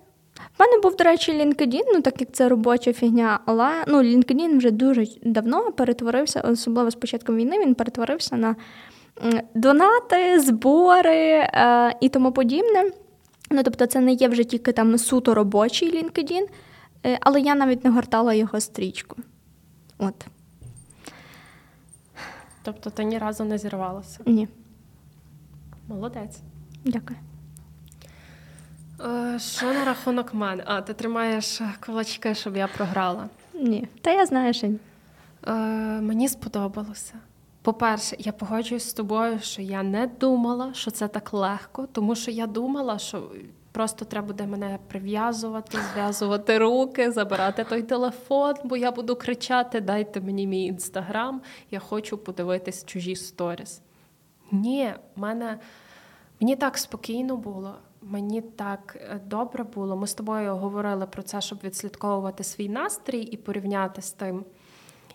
В мене був, до речі, LinkedIn, ну так як це робоча фігня, але ну, LinkedIn вже дуже давно перетворився, особливо з початком війни, він перетворився на донати, збори е, і тому подібне. Ну, тобто, це не є вже тільки там суто робочий LinkedIn, е, але я навіть не гортала його стрічку. От. Тобто ти ні разу не зірвалася? Ні. Молодець. Дякую. Е, що на рахунок мене? А, ти тримаєш кулачки, щоб я програла? Ні. Та я знаю, що ні. Е, Мені сподобалося. По-перше, я погоджуюсь з тобою, що я не думала, що це так легко, тому що я думала, що просто треба буде мене прив'язувати, зв'язувати руки, забирати той телефон, бо я буду кричати: Дайте мені мій інстаграм, я хочу подивитись чужі сторіс. Ні, мене, мені так спокійно було. Мені так е, добре було. Ми з тобою говорили про це, щоб відслідковувати свій настрій і порівняти з тим.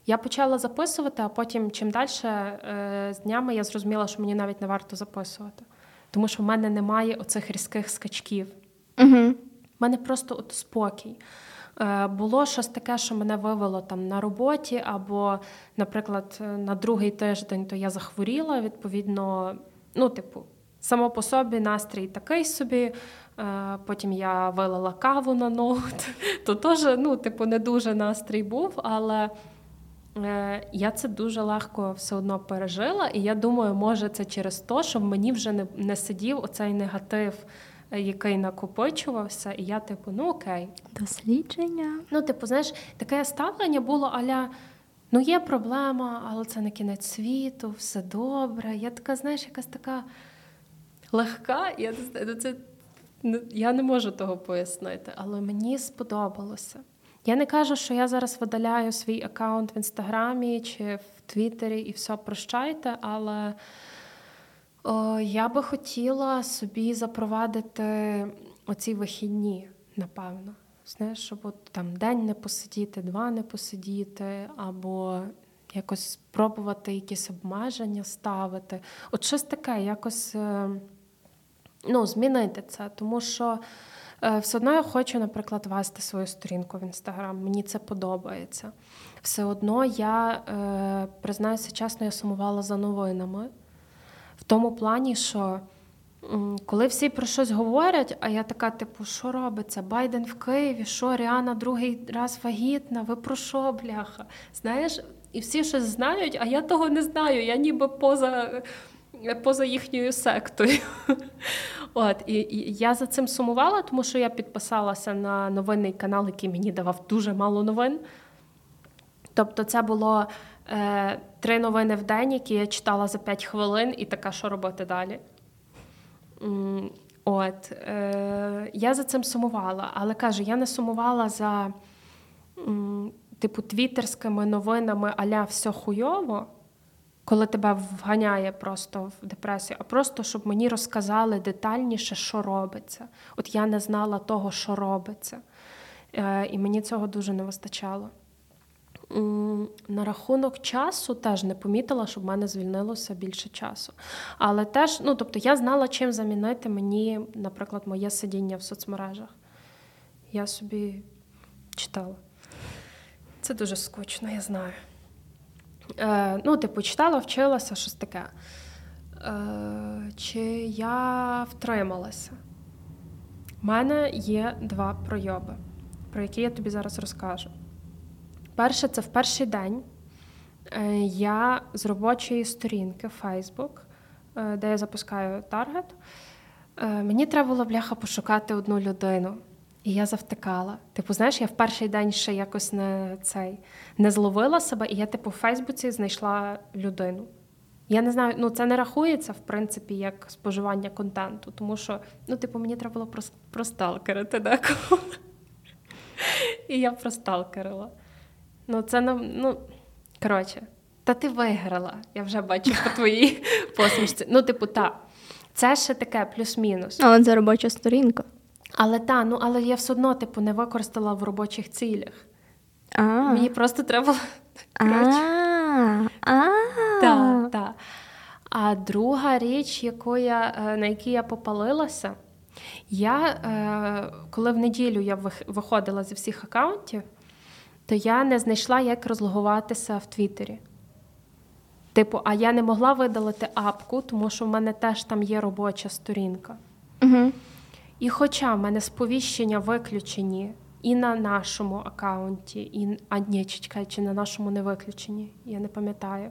Я почала записувати, а потім, чим далі е, з днями я зрозуміла, що мені навіть не варто записувати, тому що в мене немає оцих різких скачків. Угу. У мене просто от спокій. Е, було щось таке, що мене вивело там на роботі, або, наприклад, на другий тиждень то я захворіла. Відповідно, ну, типу, само по собі настрій такий собі. Е, потім я вилила каву на ноут, то теж, ну, типу, не дуже настрій був, але. Е, я це дуже легко все одно пережила, і я думаю, може це через те, що в мені вже не не сидів оцей негатив, який накопичувався, і я, типу, ну окей. Дослідження. Ну, типу, знаєш, таке ставлення було аля. Ну, є проблема, але це не кінець світу, все добре. Я така, знаєш, якась така легка. Я ну, це ну, я не можу того пояснити, але мені сподобалося. Я не кажу, що я зараз видаляю свій аккаунт в інстаграмі чи в Твіттері і все прощайте, але о, я би хотіла собі запровадити оці вихідні, напевно. Знаєш, щоб от там день не посидіти, два не посидіти, або якось спробувати якісь обмеження ставити. От щось таке, якось е, ну, змінити це, тому що. Е, все одно я хочу, наприклад, вести свою сторінку в інстаграм. Мені це подобається. Все одно я е, признаюся чесно, я сумувала за новинами в тому плані, що коли всі про щось говорять, а я така, типу, що робиться? Байден в Києві, що Ріана другий раз вагітна, ви про що, бляха? Знаєш, і всі щось знають, а я того не знаю. Я ніби поза поза їхньою сектою. От, І, і я за цим сумувала, тому що я підписалася на новинний канал, який мені давав дуже мало новин. Тобто, це було е, три новини в день, які я читала за 5 хвилин, і така, що робити далі. От, е, я за цим сумувала, але кажу, я не сумувала за м, типу твіттерськими новинами аля все хуйово, коли тебе вганяє просто в депресію, а просто щоб мені розказали детальніше, що робиться. От я не знала того, що робиться. Е, і мені цього дуже не вистачало. На рахунок часу теж не помітила, щоб в мене звільнилося більше часу. Але теж, ну тобто, я знала, чим замінити мені, наприклад, моє сидіння в соцмережах. Я собі читала. Це дуже скучно, я знаю. Е, ну, типу, читала, вчилася, щось таке. Е, чи я втрималася? У мене є два пройоби, про які я тобі зараз розкажу. Перше, це в перший день е, я з робочої сторінки Facebook, е, де я запускаю таргет, мені треба було бляха пошукати одну людину. І я завтикала. Типу, знаєш, я в перший день ще якось не цей не зловила себе, і я, типу, в Фейсбуці знайшла людину. Я не знаю, ну це не рахується, в принципі, як споживання контенту, тому що, ну, типу, мені треба було прос- просталкерити декого. І я просталкерила. Ну, це не, ну, коротше, та ти виграла. Я вже бачу по твоїй посмішці. Ну, типу, та. Це ще таке плюс-мінус. Але це робоча сторінка. Але та, ну але я все одно, типу, не використала в робочих цілях. А, Мені просто треба. було- а, а. Та, та. А друга річ, яку я, е, на якій я попалилася, я, е, коли в неділю я виходила зі всіх акаунтів, то я не знайшла, як розлогуватися в Твіттері. Типу, а я не могла видалити апку, тому що в мене теж там є робоча сторінка. Угу. І хоча в мене сповіщення виключені і на нашому аккаунті, і а ні, чекай, чи на нашому не виключені, я не пам'ятаю.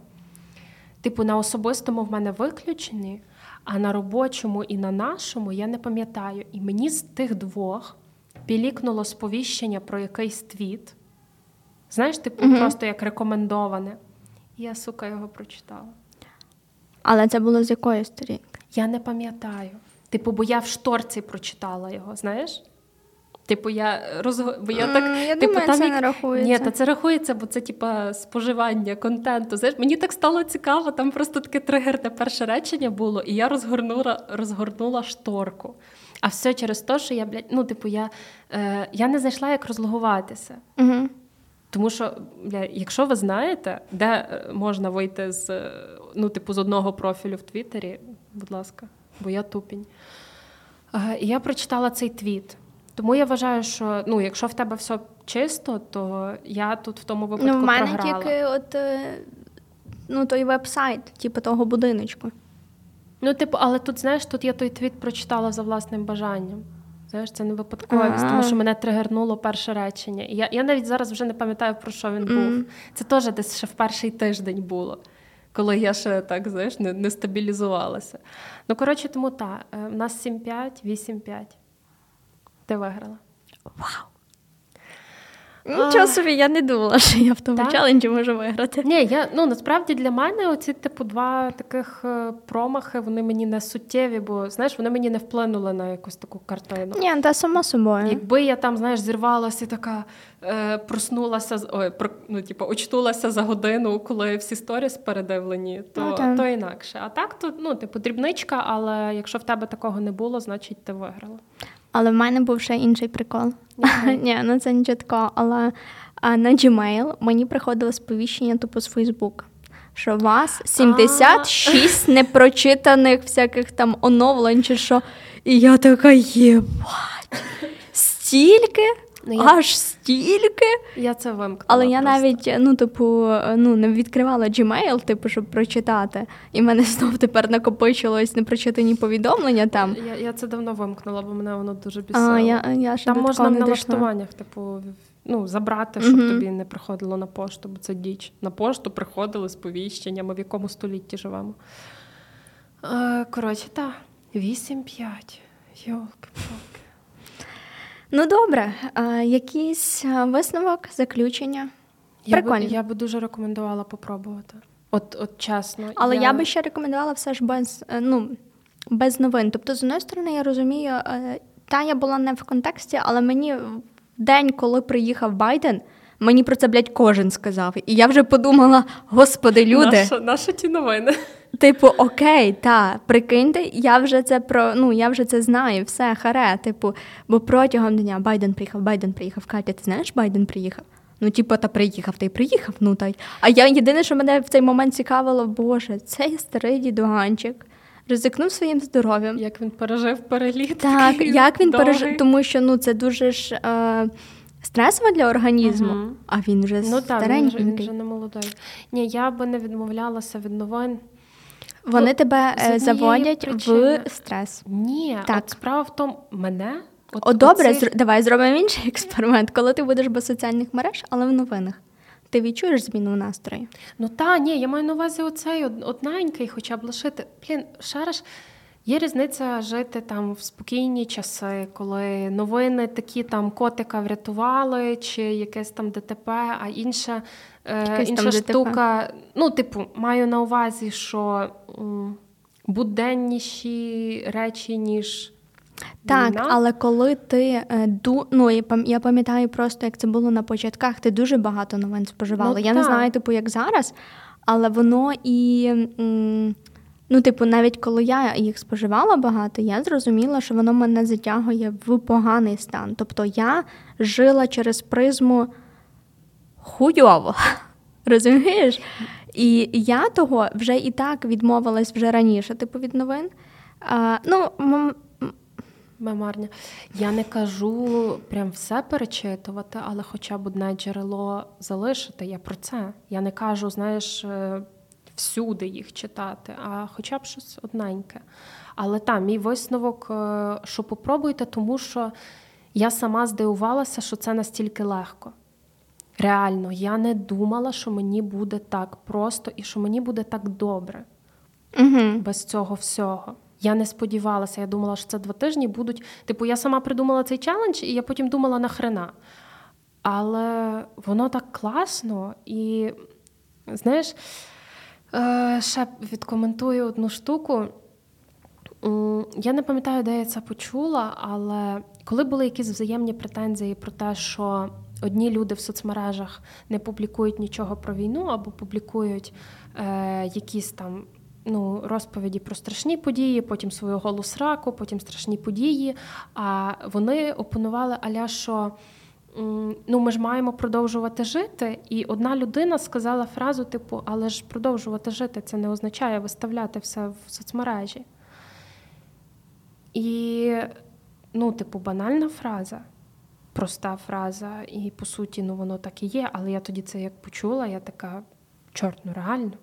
Типу, на особистому в мене виключені, а на робочому і на нашому я не пам'ятаю. І мені з тих двох пілікнуло сповіщення про якийсь твіт. Знаєш, типу, Мгм. просто як рекомендоване. І я, сука, його прочитала. Але це було з якої сторінки? Я не пам'ятаю. Типу, бо я в шторці прочитала його, знаєш? Типу, я розго... бо я так. М, я типу, думаю, там це як- не рахується. Ні, та це рахується, бо це типа споживання контенту. Знаєш, мені так стало цікаво, там просто таке тригерне перше речення було, і я розгорнула, розгорнула шторку. А все через те, що я, блядь, ну, типу, я, е, я не знайшла, як розлогуватися. Угу. Тому що, бля, якщо ви знаєте, де е, можна вийти з, е, ну, типу, з одного профілю в Твіттері, будь ласка, бо я тупінь. Е, І я прочитала цей твіт. Тому я вважаю, що ну, якщо в тебе все чисто, то я тут в тому випадку Ну, в мене програла. тільки от, е, ну, той веб-сайт, типу того будиночку. Ну, типу, але тут, знаєш, тут я той твіт прочитала за власним бажанням. Знаєш, це не випадковість, тому що мене тригернуло перше речення. І я, я навіть зараз вже не пам'ятаю, про що він був. Це теж десь ще в перший тиждень було, коли я ще так, знаєш, не, не стабілізувалася. Ну, коротше, тому так, у нас 7-5, 8-5. Ти виграла. Нічого собі, я не думала, що я в тому Так? челенджі можу виграти. Ні, я ну насправді для мене оці типу два таких е, промахи вони мені не суттєві, бо знаєш, вони мені не вплинули на якусь таку картину. Ні, та само собою. Якби я там, знаєш, зірвалася і така е, проснулася, ой, про, ну, типу, очнулася за годину, коли всі сторіс передивлені, то, Ну, так. то інакше. А так, то ну, типу, дрібничка, але якщо в тебе такого не було, значить ти виграла. Але в мене був ще інший прикол. Ні, ну це нічого такого. Але а, на Gmail мені приходило сповіщення тупо з Фейсбук. Що у вас 76 непрочитаних всяких там оновлень чи що. І я така єбать. Стільки? Ну, я- Аж стільки. Я це вимкнула. Але я просто. навіть ну, типу, ну, не відкривала Gmail, типу, щоб прочитати. І в мене знов тепер накопичилось непрочитані повідомлення там. Я, я це давно вимкнула, бо мене воно дуже бісило. А, я, я ще Там можна в налаштуваннях, типу, ну, забрати, щоб Мгм. тобі не приходило на пошту, бо це діч. На пошту приходили сповіщення, ми в якому столітті живемо. Е, коротше, так, 8-5. Йолки-палки. Ну добре, а, якийсь висновок, заключення. Я би, Прикольно. я би дуже рекомендувала попробувати. От, от чесно. Але я... би ще рекомендувала все ж без, е, ну, без новин. Тобто, з одної сторони, я розумію, е, та я була не в контексті, але мені в день, коли приїхав Байден, мені про це, блядь, кожен сказав. І я вже подумала: господи, люди. Наша, наша ті новини. Типу, окей, та прикиньте, я вже це про ну я вже це знаю, все харе. Типу, бо протягом дня Байден приїхав, Байден приїхав. Катя, ти знаєш, Байден приїхав? Ну, типу, та приїхав, та й приїхав. Ну та й. А я єдине, що мене в цей момент цікавило, боже, цей старий дідуганчик ризикнув своїм здоров'ям. Як він пережив переліт. Так, такий як він довгий. пережив, тому що ну це дуже ж е, стресово для організму, Мгм. а він вже Ну так, він вже, він вже не молодий. Ні, я би не відмовлялася від новин. Вони Ну, тебе е, заводять причини. в стрес. Ні, Так. от справа в тому, мене. От, О, добре, зр- давай зробимо інший експеримент, коли ти будеш без соціальних мереж, але в новинах. Ти відчуєш зміну в настрої? Ну та, ні, я маю на увазі оцей од- одненький, хоча б лишити. Блін, ще раз, є різниця жити там в спокійні часи, коли новини такі там котика врятували, чи якесь там ДТП, а інша, е, Якесь там інша ДТП. штука. Ну, типу, маю на увазі, що буденніші речі, ніж. Так, війна. але коли ти е, ну я пам'ятаю просто, як це було на початках, ти дуже багато новин споживала. Ну, я не знаю, типу, як зараз, але воно і. Ну, типу, навіть коли я їх споживала багато, я зрозуміла, що воно мене затягує в поганий стан. Тобто я жила через призму хуйово. Розумієш? І я того вже і так відмовилась вже раніше, типу, від новин. А, ну, м- Мемарня. Я не кажу прям все перечитувати, але хоча б одне джерело залишити. Я про це. Я не кажу, знаєш, е, всюди їх читати, а хоча б щось одненьке. Але там, мій висновок, е, що попробуйте, тому що я сама здивувалася, що це настільки легко. Реально, я не думала, що мені буде так просто і що мені буде так добре Угу. без цього всього. Я не сподівалася. Я думала, що це два тижні будуть. Типу, я сама придумала цей челендж, і я потім думала нахрена. Але воно так класно, і знаєш, е, ще відкоментую одну штуку. Я не пам'ятаю, де я це почула, але коли були якісь взаємні претензії про те, що одні люди в соцмережах не публікують нічого про війну або публікують е, якісь там ну, розповіді про страшні події, потім свою голу сраку, потім страшні події. А вони опонували Аля, що ну, ми ж маємо продовжувати жити. І одна людина сказала фразу, типу, але ж продовжувати жити це не означає виставляти все в соцмережі. І, ну, типу, банальна фраза, проста фраза, і по суті, ну воно так і є. Але я тоді це як почула, я така, чорт, ну реально.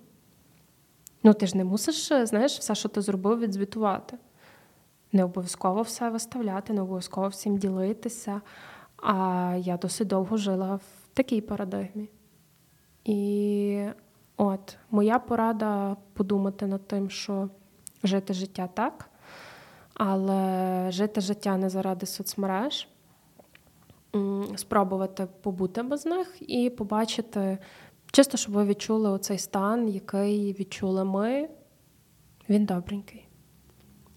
Ну, ти ж не мусиш, е, знаєш, все, що ти зробив, відзвітувати. Не обов'язково все виставляти, не обов'язково всім ділитися. А я досить довго жила в такій парадигмі. І от моя порада подумати над тим, що жити життя так, але жити життя не заради соцмереж, спробувати побути без них і побачити, чисто, щоб ви відчули оцей стан, який відчули ми. Він добренький.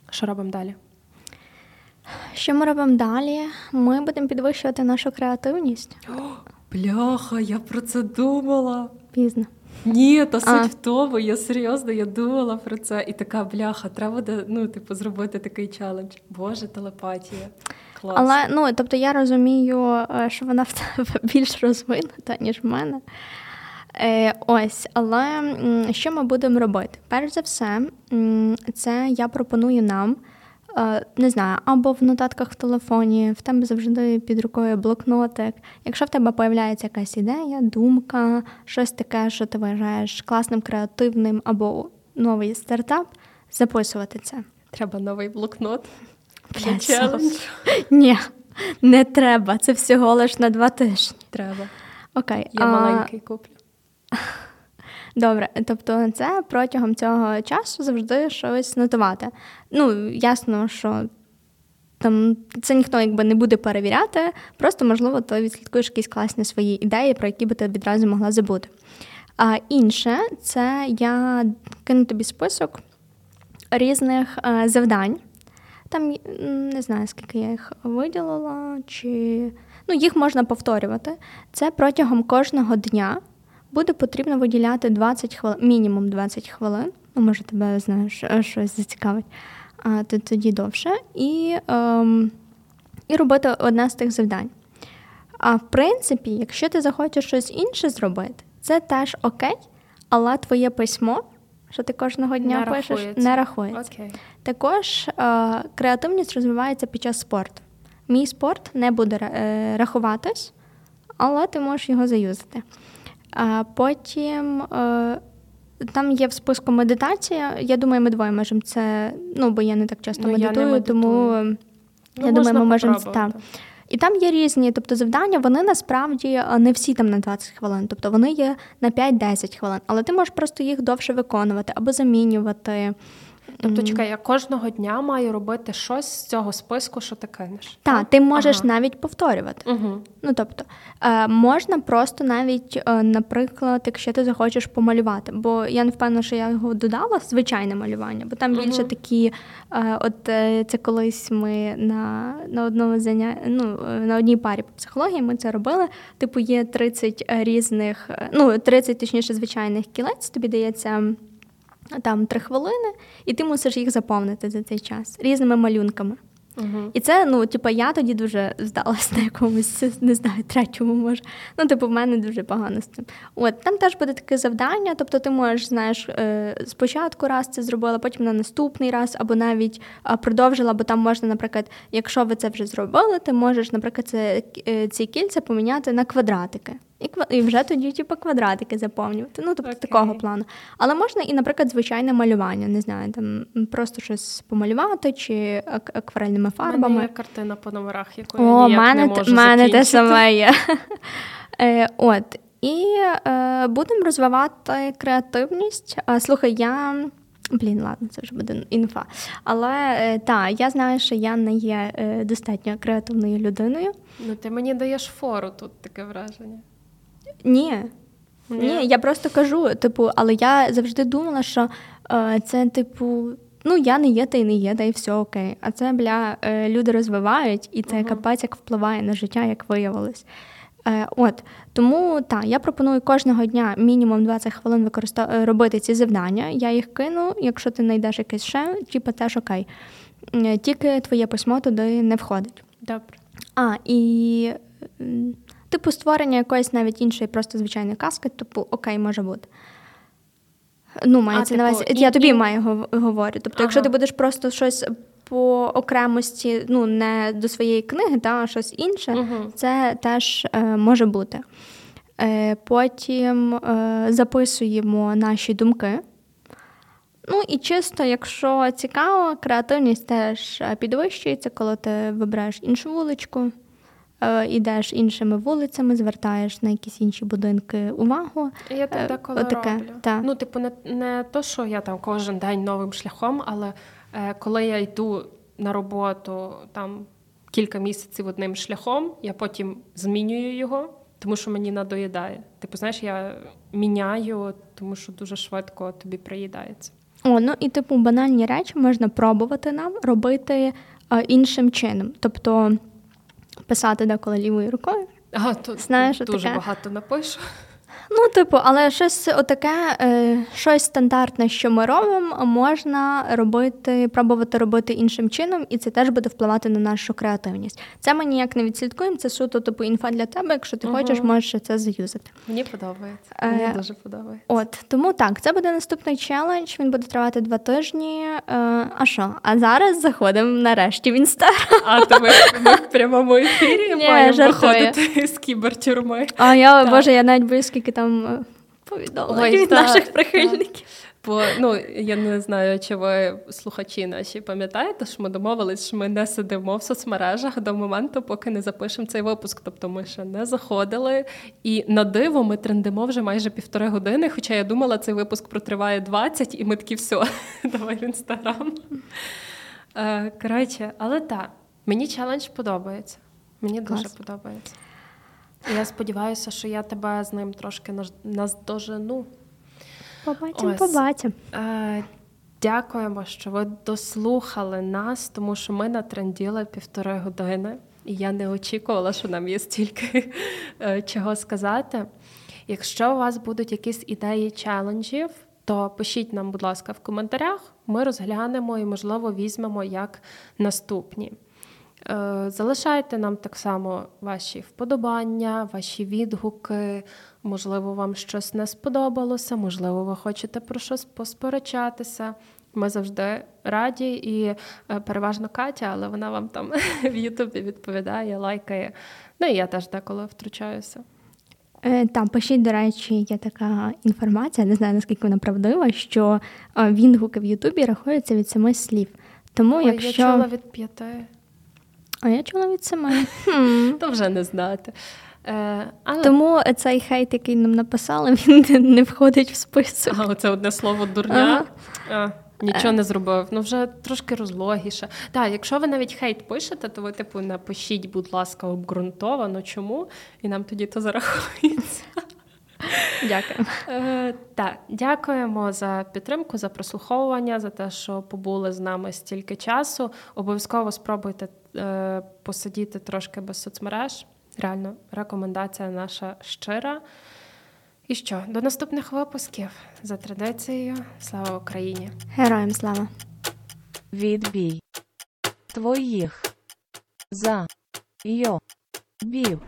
Що робимо далі? Що ми робимо далі? Ми будемо підвищувати нашу креативність. Бляха, я про це думала. Пізно. Ні, та А. в тому, я серйозно, я думала про це. І така бляха, треба буде, ну, типу, зробити такий челендж. Боже, телепатія. Клас. Але ну тобто я розумію, е, що вона в тебе більш розвинута, ніж в мене. Е, ось, але що ми будемо робити? Перш за все, це я пропоную нам. е, Не знаю, або в нотатках в телефоні, в тебе завжди під рукою блокнотик. Якщо в тебе появляється якась ідея, думка, щось таке, що ти вважаєш класним, креативним, або новий стартап, записувати це. Треба новий блокнот. Блядь, челендж. Ні, не треба. Це всього лиш на два тижні. Треба. Окей. Я а, маленький куплю. Добре, тобто це протягом цього часу завжди щось нотувати. Ну, ясно, що там це ніхто якби не буде перевіряти, просто, можливо, ти відслідкуєш якісь класні свої ідеї, про які би ти відразу могла забути. А інше це я кину тобі список різних е, завдань. Там не знаю, скільки я їх виділила, чи ну, їх можна повторювати. Це протягом кожного дня буде потрібно виділяти 20 хвилин, мінімум 20 хвилин. Ну, може, тебе знаєш, е, щось зацікавить, а то тоді довше. І, ем, і робити одне з тих завдань. А в принципі, якщо ти захочеш щось інше зробити, це теж окей, але твоє письмо, що ти кожного дня не пишеш, рахується. не рахується. Окей. Також е, креативність розвивається під час спорту. Мій спорт не буде е, рахуватись, але ти можеш його заюзати. А потім е, там є в списку медитація. Я думаю, ми двоє можемо це. Ну, бо я не так часто Ну, я медитую, медитую. тому Ну, я думаю, ми можемо так. І там є різні, тобто завдання, вони насправді не всі там на 20 хвилин, тобто вони є на 5-10 хвилин, але ти можеш просто їх довше виконувати або замінювати. Тобто, чекай, я кожного дня маю робити щось з цього списку, що ти кинеш. Так, ти можеш Ага. навіть повторювати. Угу. Ну тобто е, можна просто навіть, е, наприклад, якщо ти захочеш помалювати, бо я не впевнена, що я його додала, звичайне малювання, бо там більше Мгм. такі, е, от це колись ми на, на одному заня... ну, на одній парі по психології ми це робили. Типу, є 30 різних, ну 30, точніше, звичайних кілець, тобі дається. Там три хвилини, і ти мусиш їх заповнити за цей час різними малюнками. Угу. І це, ну, типу, я тоді дуже здалась на якомусь, не знаю, третьому може. Ну, типу, в мене дуже погано з цим. От там теж буде таке завдання. Тобто, ти можеш, знаєш, е, спочатку раз це зробила, потім на наступний раз, або навіть продовжила, бо там можна, наприклад, якщо ви це вже зробили, ти можеш, наприклад, це, е, ці кільця поміняти на квадратики. І, і вже тоді, типу, квадратики заповнювати. Ну, тобто Окей. такого плану. Але можна і, наприклад, звичайне малювання, не знаю, там просто щось помалювати чи ак- акварельними У мене фарбами. є картина по номерах, яку О, я ніяк мене, не можу мене те саме є. Е, От. І е, будемо розвивати креативність. Слухай, я. Блін, ладно, це вже буде інфа. Але е, так, я знаю, що я не є е, достатньо креативною людиною. Ну, ти мені даєш фору тут таке враження. Ні. Ні, я просто кажу, типу, але я завжди думала, що е, це, типу, ну я не є, та й не є, та й все окей. А це бля, е, люди розвивають, і це Мгм. капець як впливає на життя, як виявилось. Е, от тому так, я пропоную кожного дня мінімум 20 хвилин використа... е, робити ці завдання. Я їх кину. Якщо ти знайдеш якесь ще, типу, теж окей. Тільки твоє письмо туди не входить. Добре. А, і типу створення якоїсь навіть іншої, просто звичайної казки, типу, окей, може бути. Ну, мається на типу, увазі. Я тобі і- маю говорю. Тобто, якщо ти будеш просто щось по окремості, ну, не до своєї книги, та, а щось інше, Угу. це теж е, може бути. Е, потім е, записуємо наші думки. Ну і чисто, якщо цікаво, креативність теж е, підвищується, коли ти вибираєш іншу вуличку, ідеш іншими вулицями, звертаєш на якісь інші будинки увагу. Я так Е, деколи отаке, роблю. так. Ну, типу, не, не то, що я там кожен день новим шляхом, але е, коли я йду на роботу там кілька місяців одним шляхом, я потім змінюю його, тому що мені надоїдає. Типу, знаєш, я міняю, тому що дуже швидко тобі приїдається. О, ну і типу банальні речі можна пробувати нам робити е, іншим чином. Тобто писати деколи лівою рукою. А, то Знаєш, дуже таке. багато напишу. Ну, типу, але щось отаке, е, щось стандартне, що ми робимо, можна робити, пробувати робити іншим чином, і це теж буде впливати на нашу креативність. Це ми ніяк не відслідкуємо, це суто типу інфа для тебе. Якщо ти Мгм. хочеш, можеш це заюзати. Мені подобається. Е, Мені дуже подобається. От тому так, це буде наступний челендж. Він буде тривати два тижні. Е, а що? А зараз заходимо нарешті в інстаграм. А то ми, ми в прямому ефірі Ні, маємо жартую. виходити з кібертюрми. А я Так. боже, я навіть боюсь, скільки там е, повідомлень від та, наших прихильників. Бо ну я не знаю, чи ви слухачі наші пам'ятаєте, що ми домовились, що ми не сидимо в соцмережах до моменту, поки не запишемо цей випуск. Тобто ми ще не заходили, і на диво ми трендимо вже майже півтори години. Хоча я думала, цей випуск протриває 20, і ми такі все, давай в інстаграм. Е, Коротше, але так. Мені челендж подобається. Мені дуже подобається. Я сподіваюся, що я тебе з ним трошки наздожену. Побачимо, побачимо. Е, дякуємо, що ви дослухали нас, тому що ми натренділи півтори години, і я не очікувала, що нам є стільки е, чого сказати. Якщо у вас будуть якісь ідеї челенджів, то пишіть нам, будь ласка, в коментарях. Ми розглянемо і, можливо, візьмемо як наступні. Е, Залишайте нам так само ваші вподобання, ваші відгуки. Можливо, вам щось не сподобалося, можливо, ви хочете про щось посперечатися. Ми завжди раді і е, переважно Катя, але вона вам там в Ютубі відповідає, лайкає. Ну і я теж деколи втручаюся. Е, Там пишіть, до речі, є така інформація, не знаю наскільки вона правдива, що відгуки в Ютубі рахуються від семи слів. Тому Ой, якщо я чула від п'яти, а я чула від семи. То вже не знати. Е, але Тому цей хейт, який нам написали, він не входить в список. А, оце одне слово дурня. А, нічого не зробив. Ну вже трошки розлогіше. Так, якщо ви навіть хейт пишете, то ви, типу, напишіть, будь ласка, обґрунтовано чому, і нам тоді то зарахується. Дякую. Е, так, дякуємо за підтримку, за прослуховування, за те, що побули з нами стільки часу. Обов'язково спробуйте посидіти трошки без соцмереж. Реально, рекомендація наша щира. І що, до наступних випусків за традицією. Слава Україні! Героям слава. Відбій. Твоїх. За. Йо. Бів.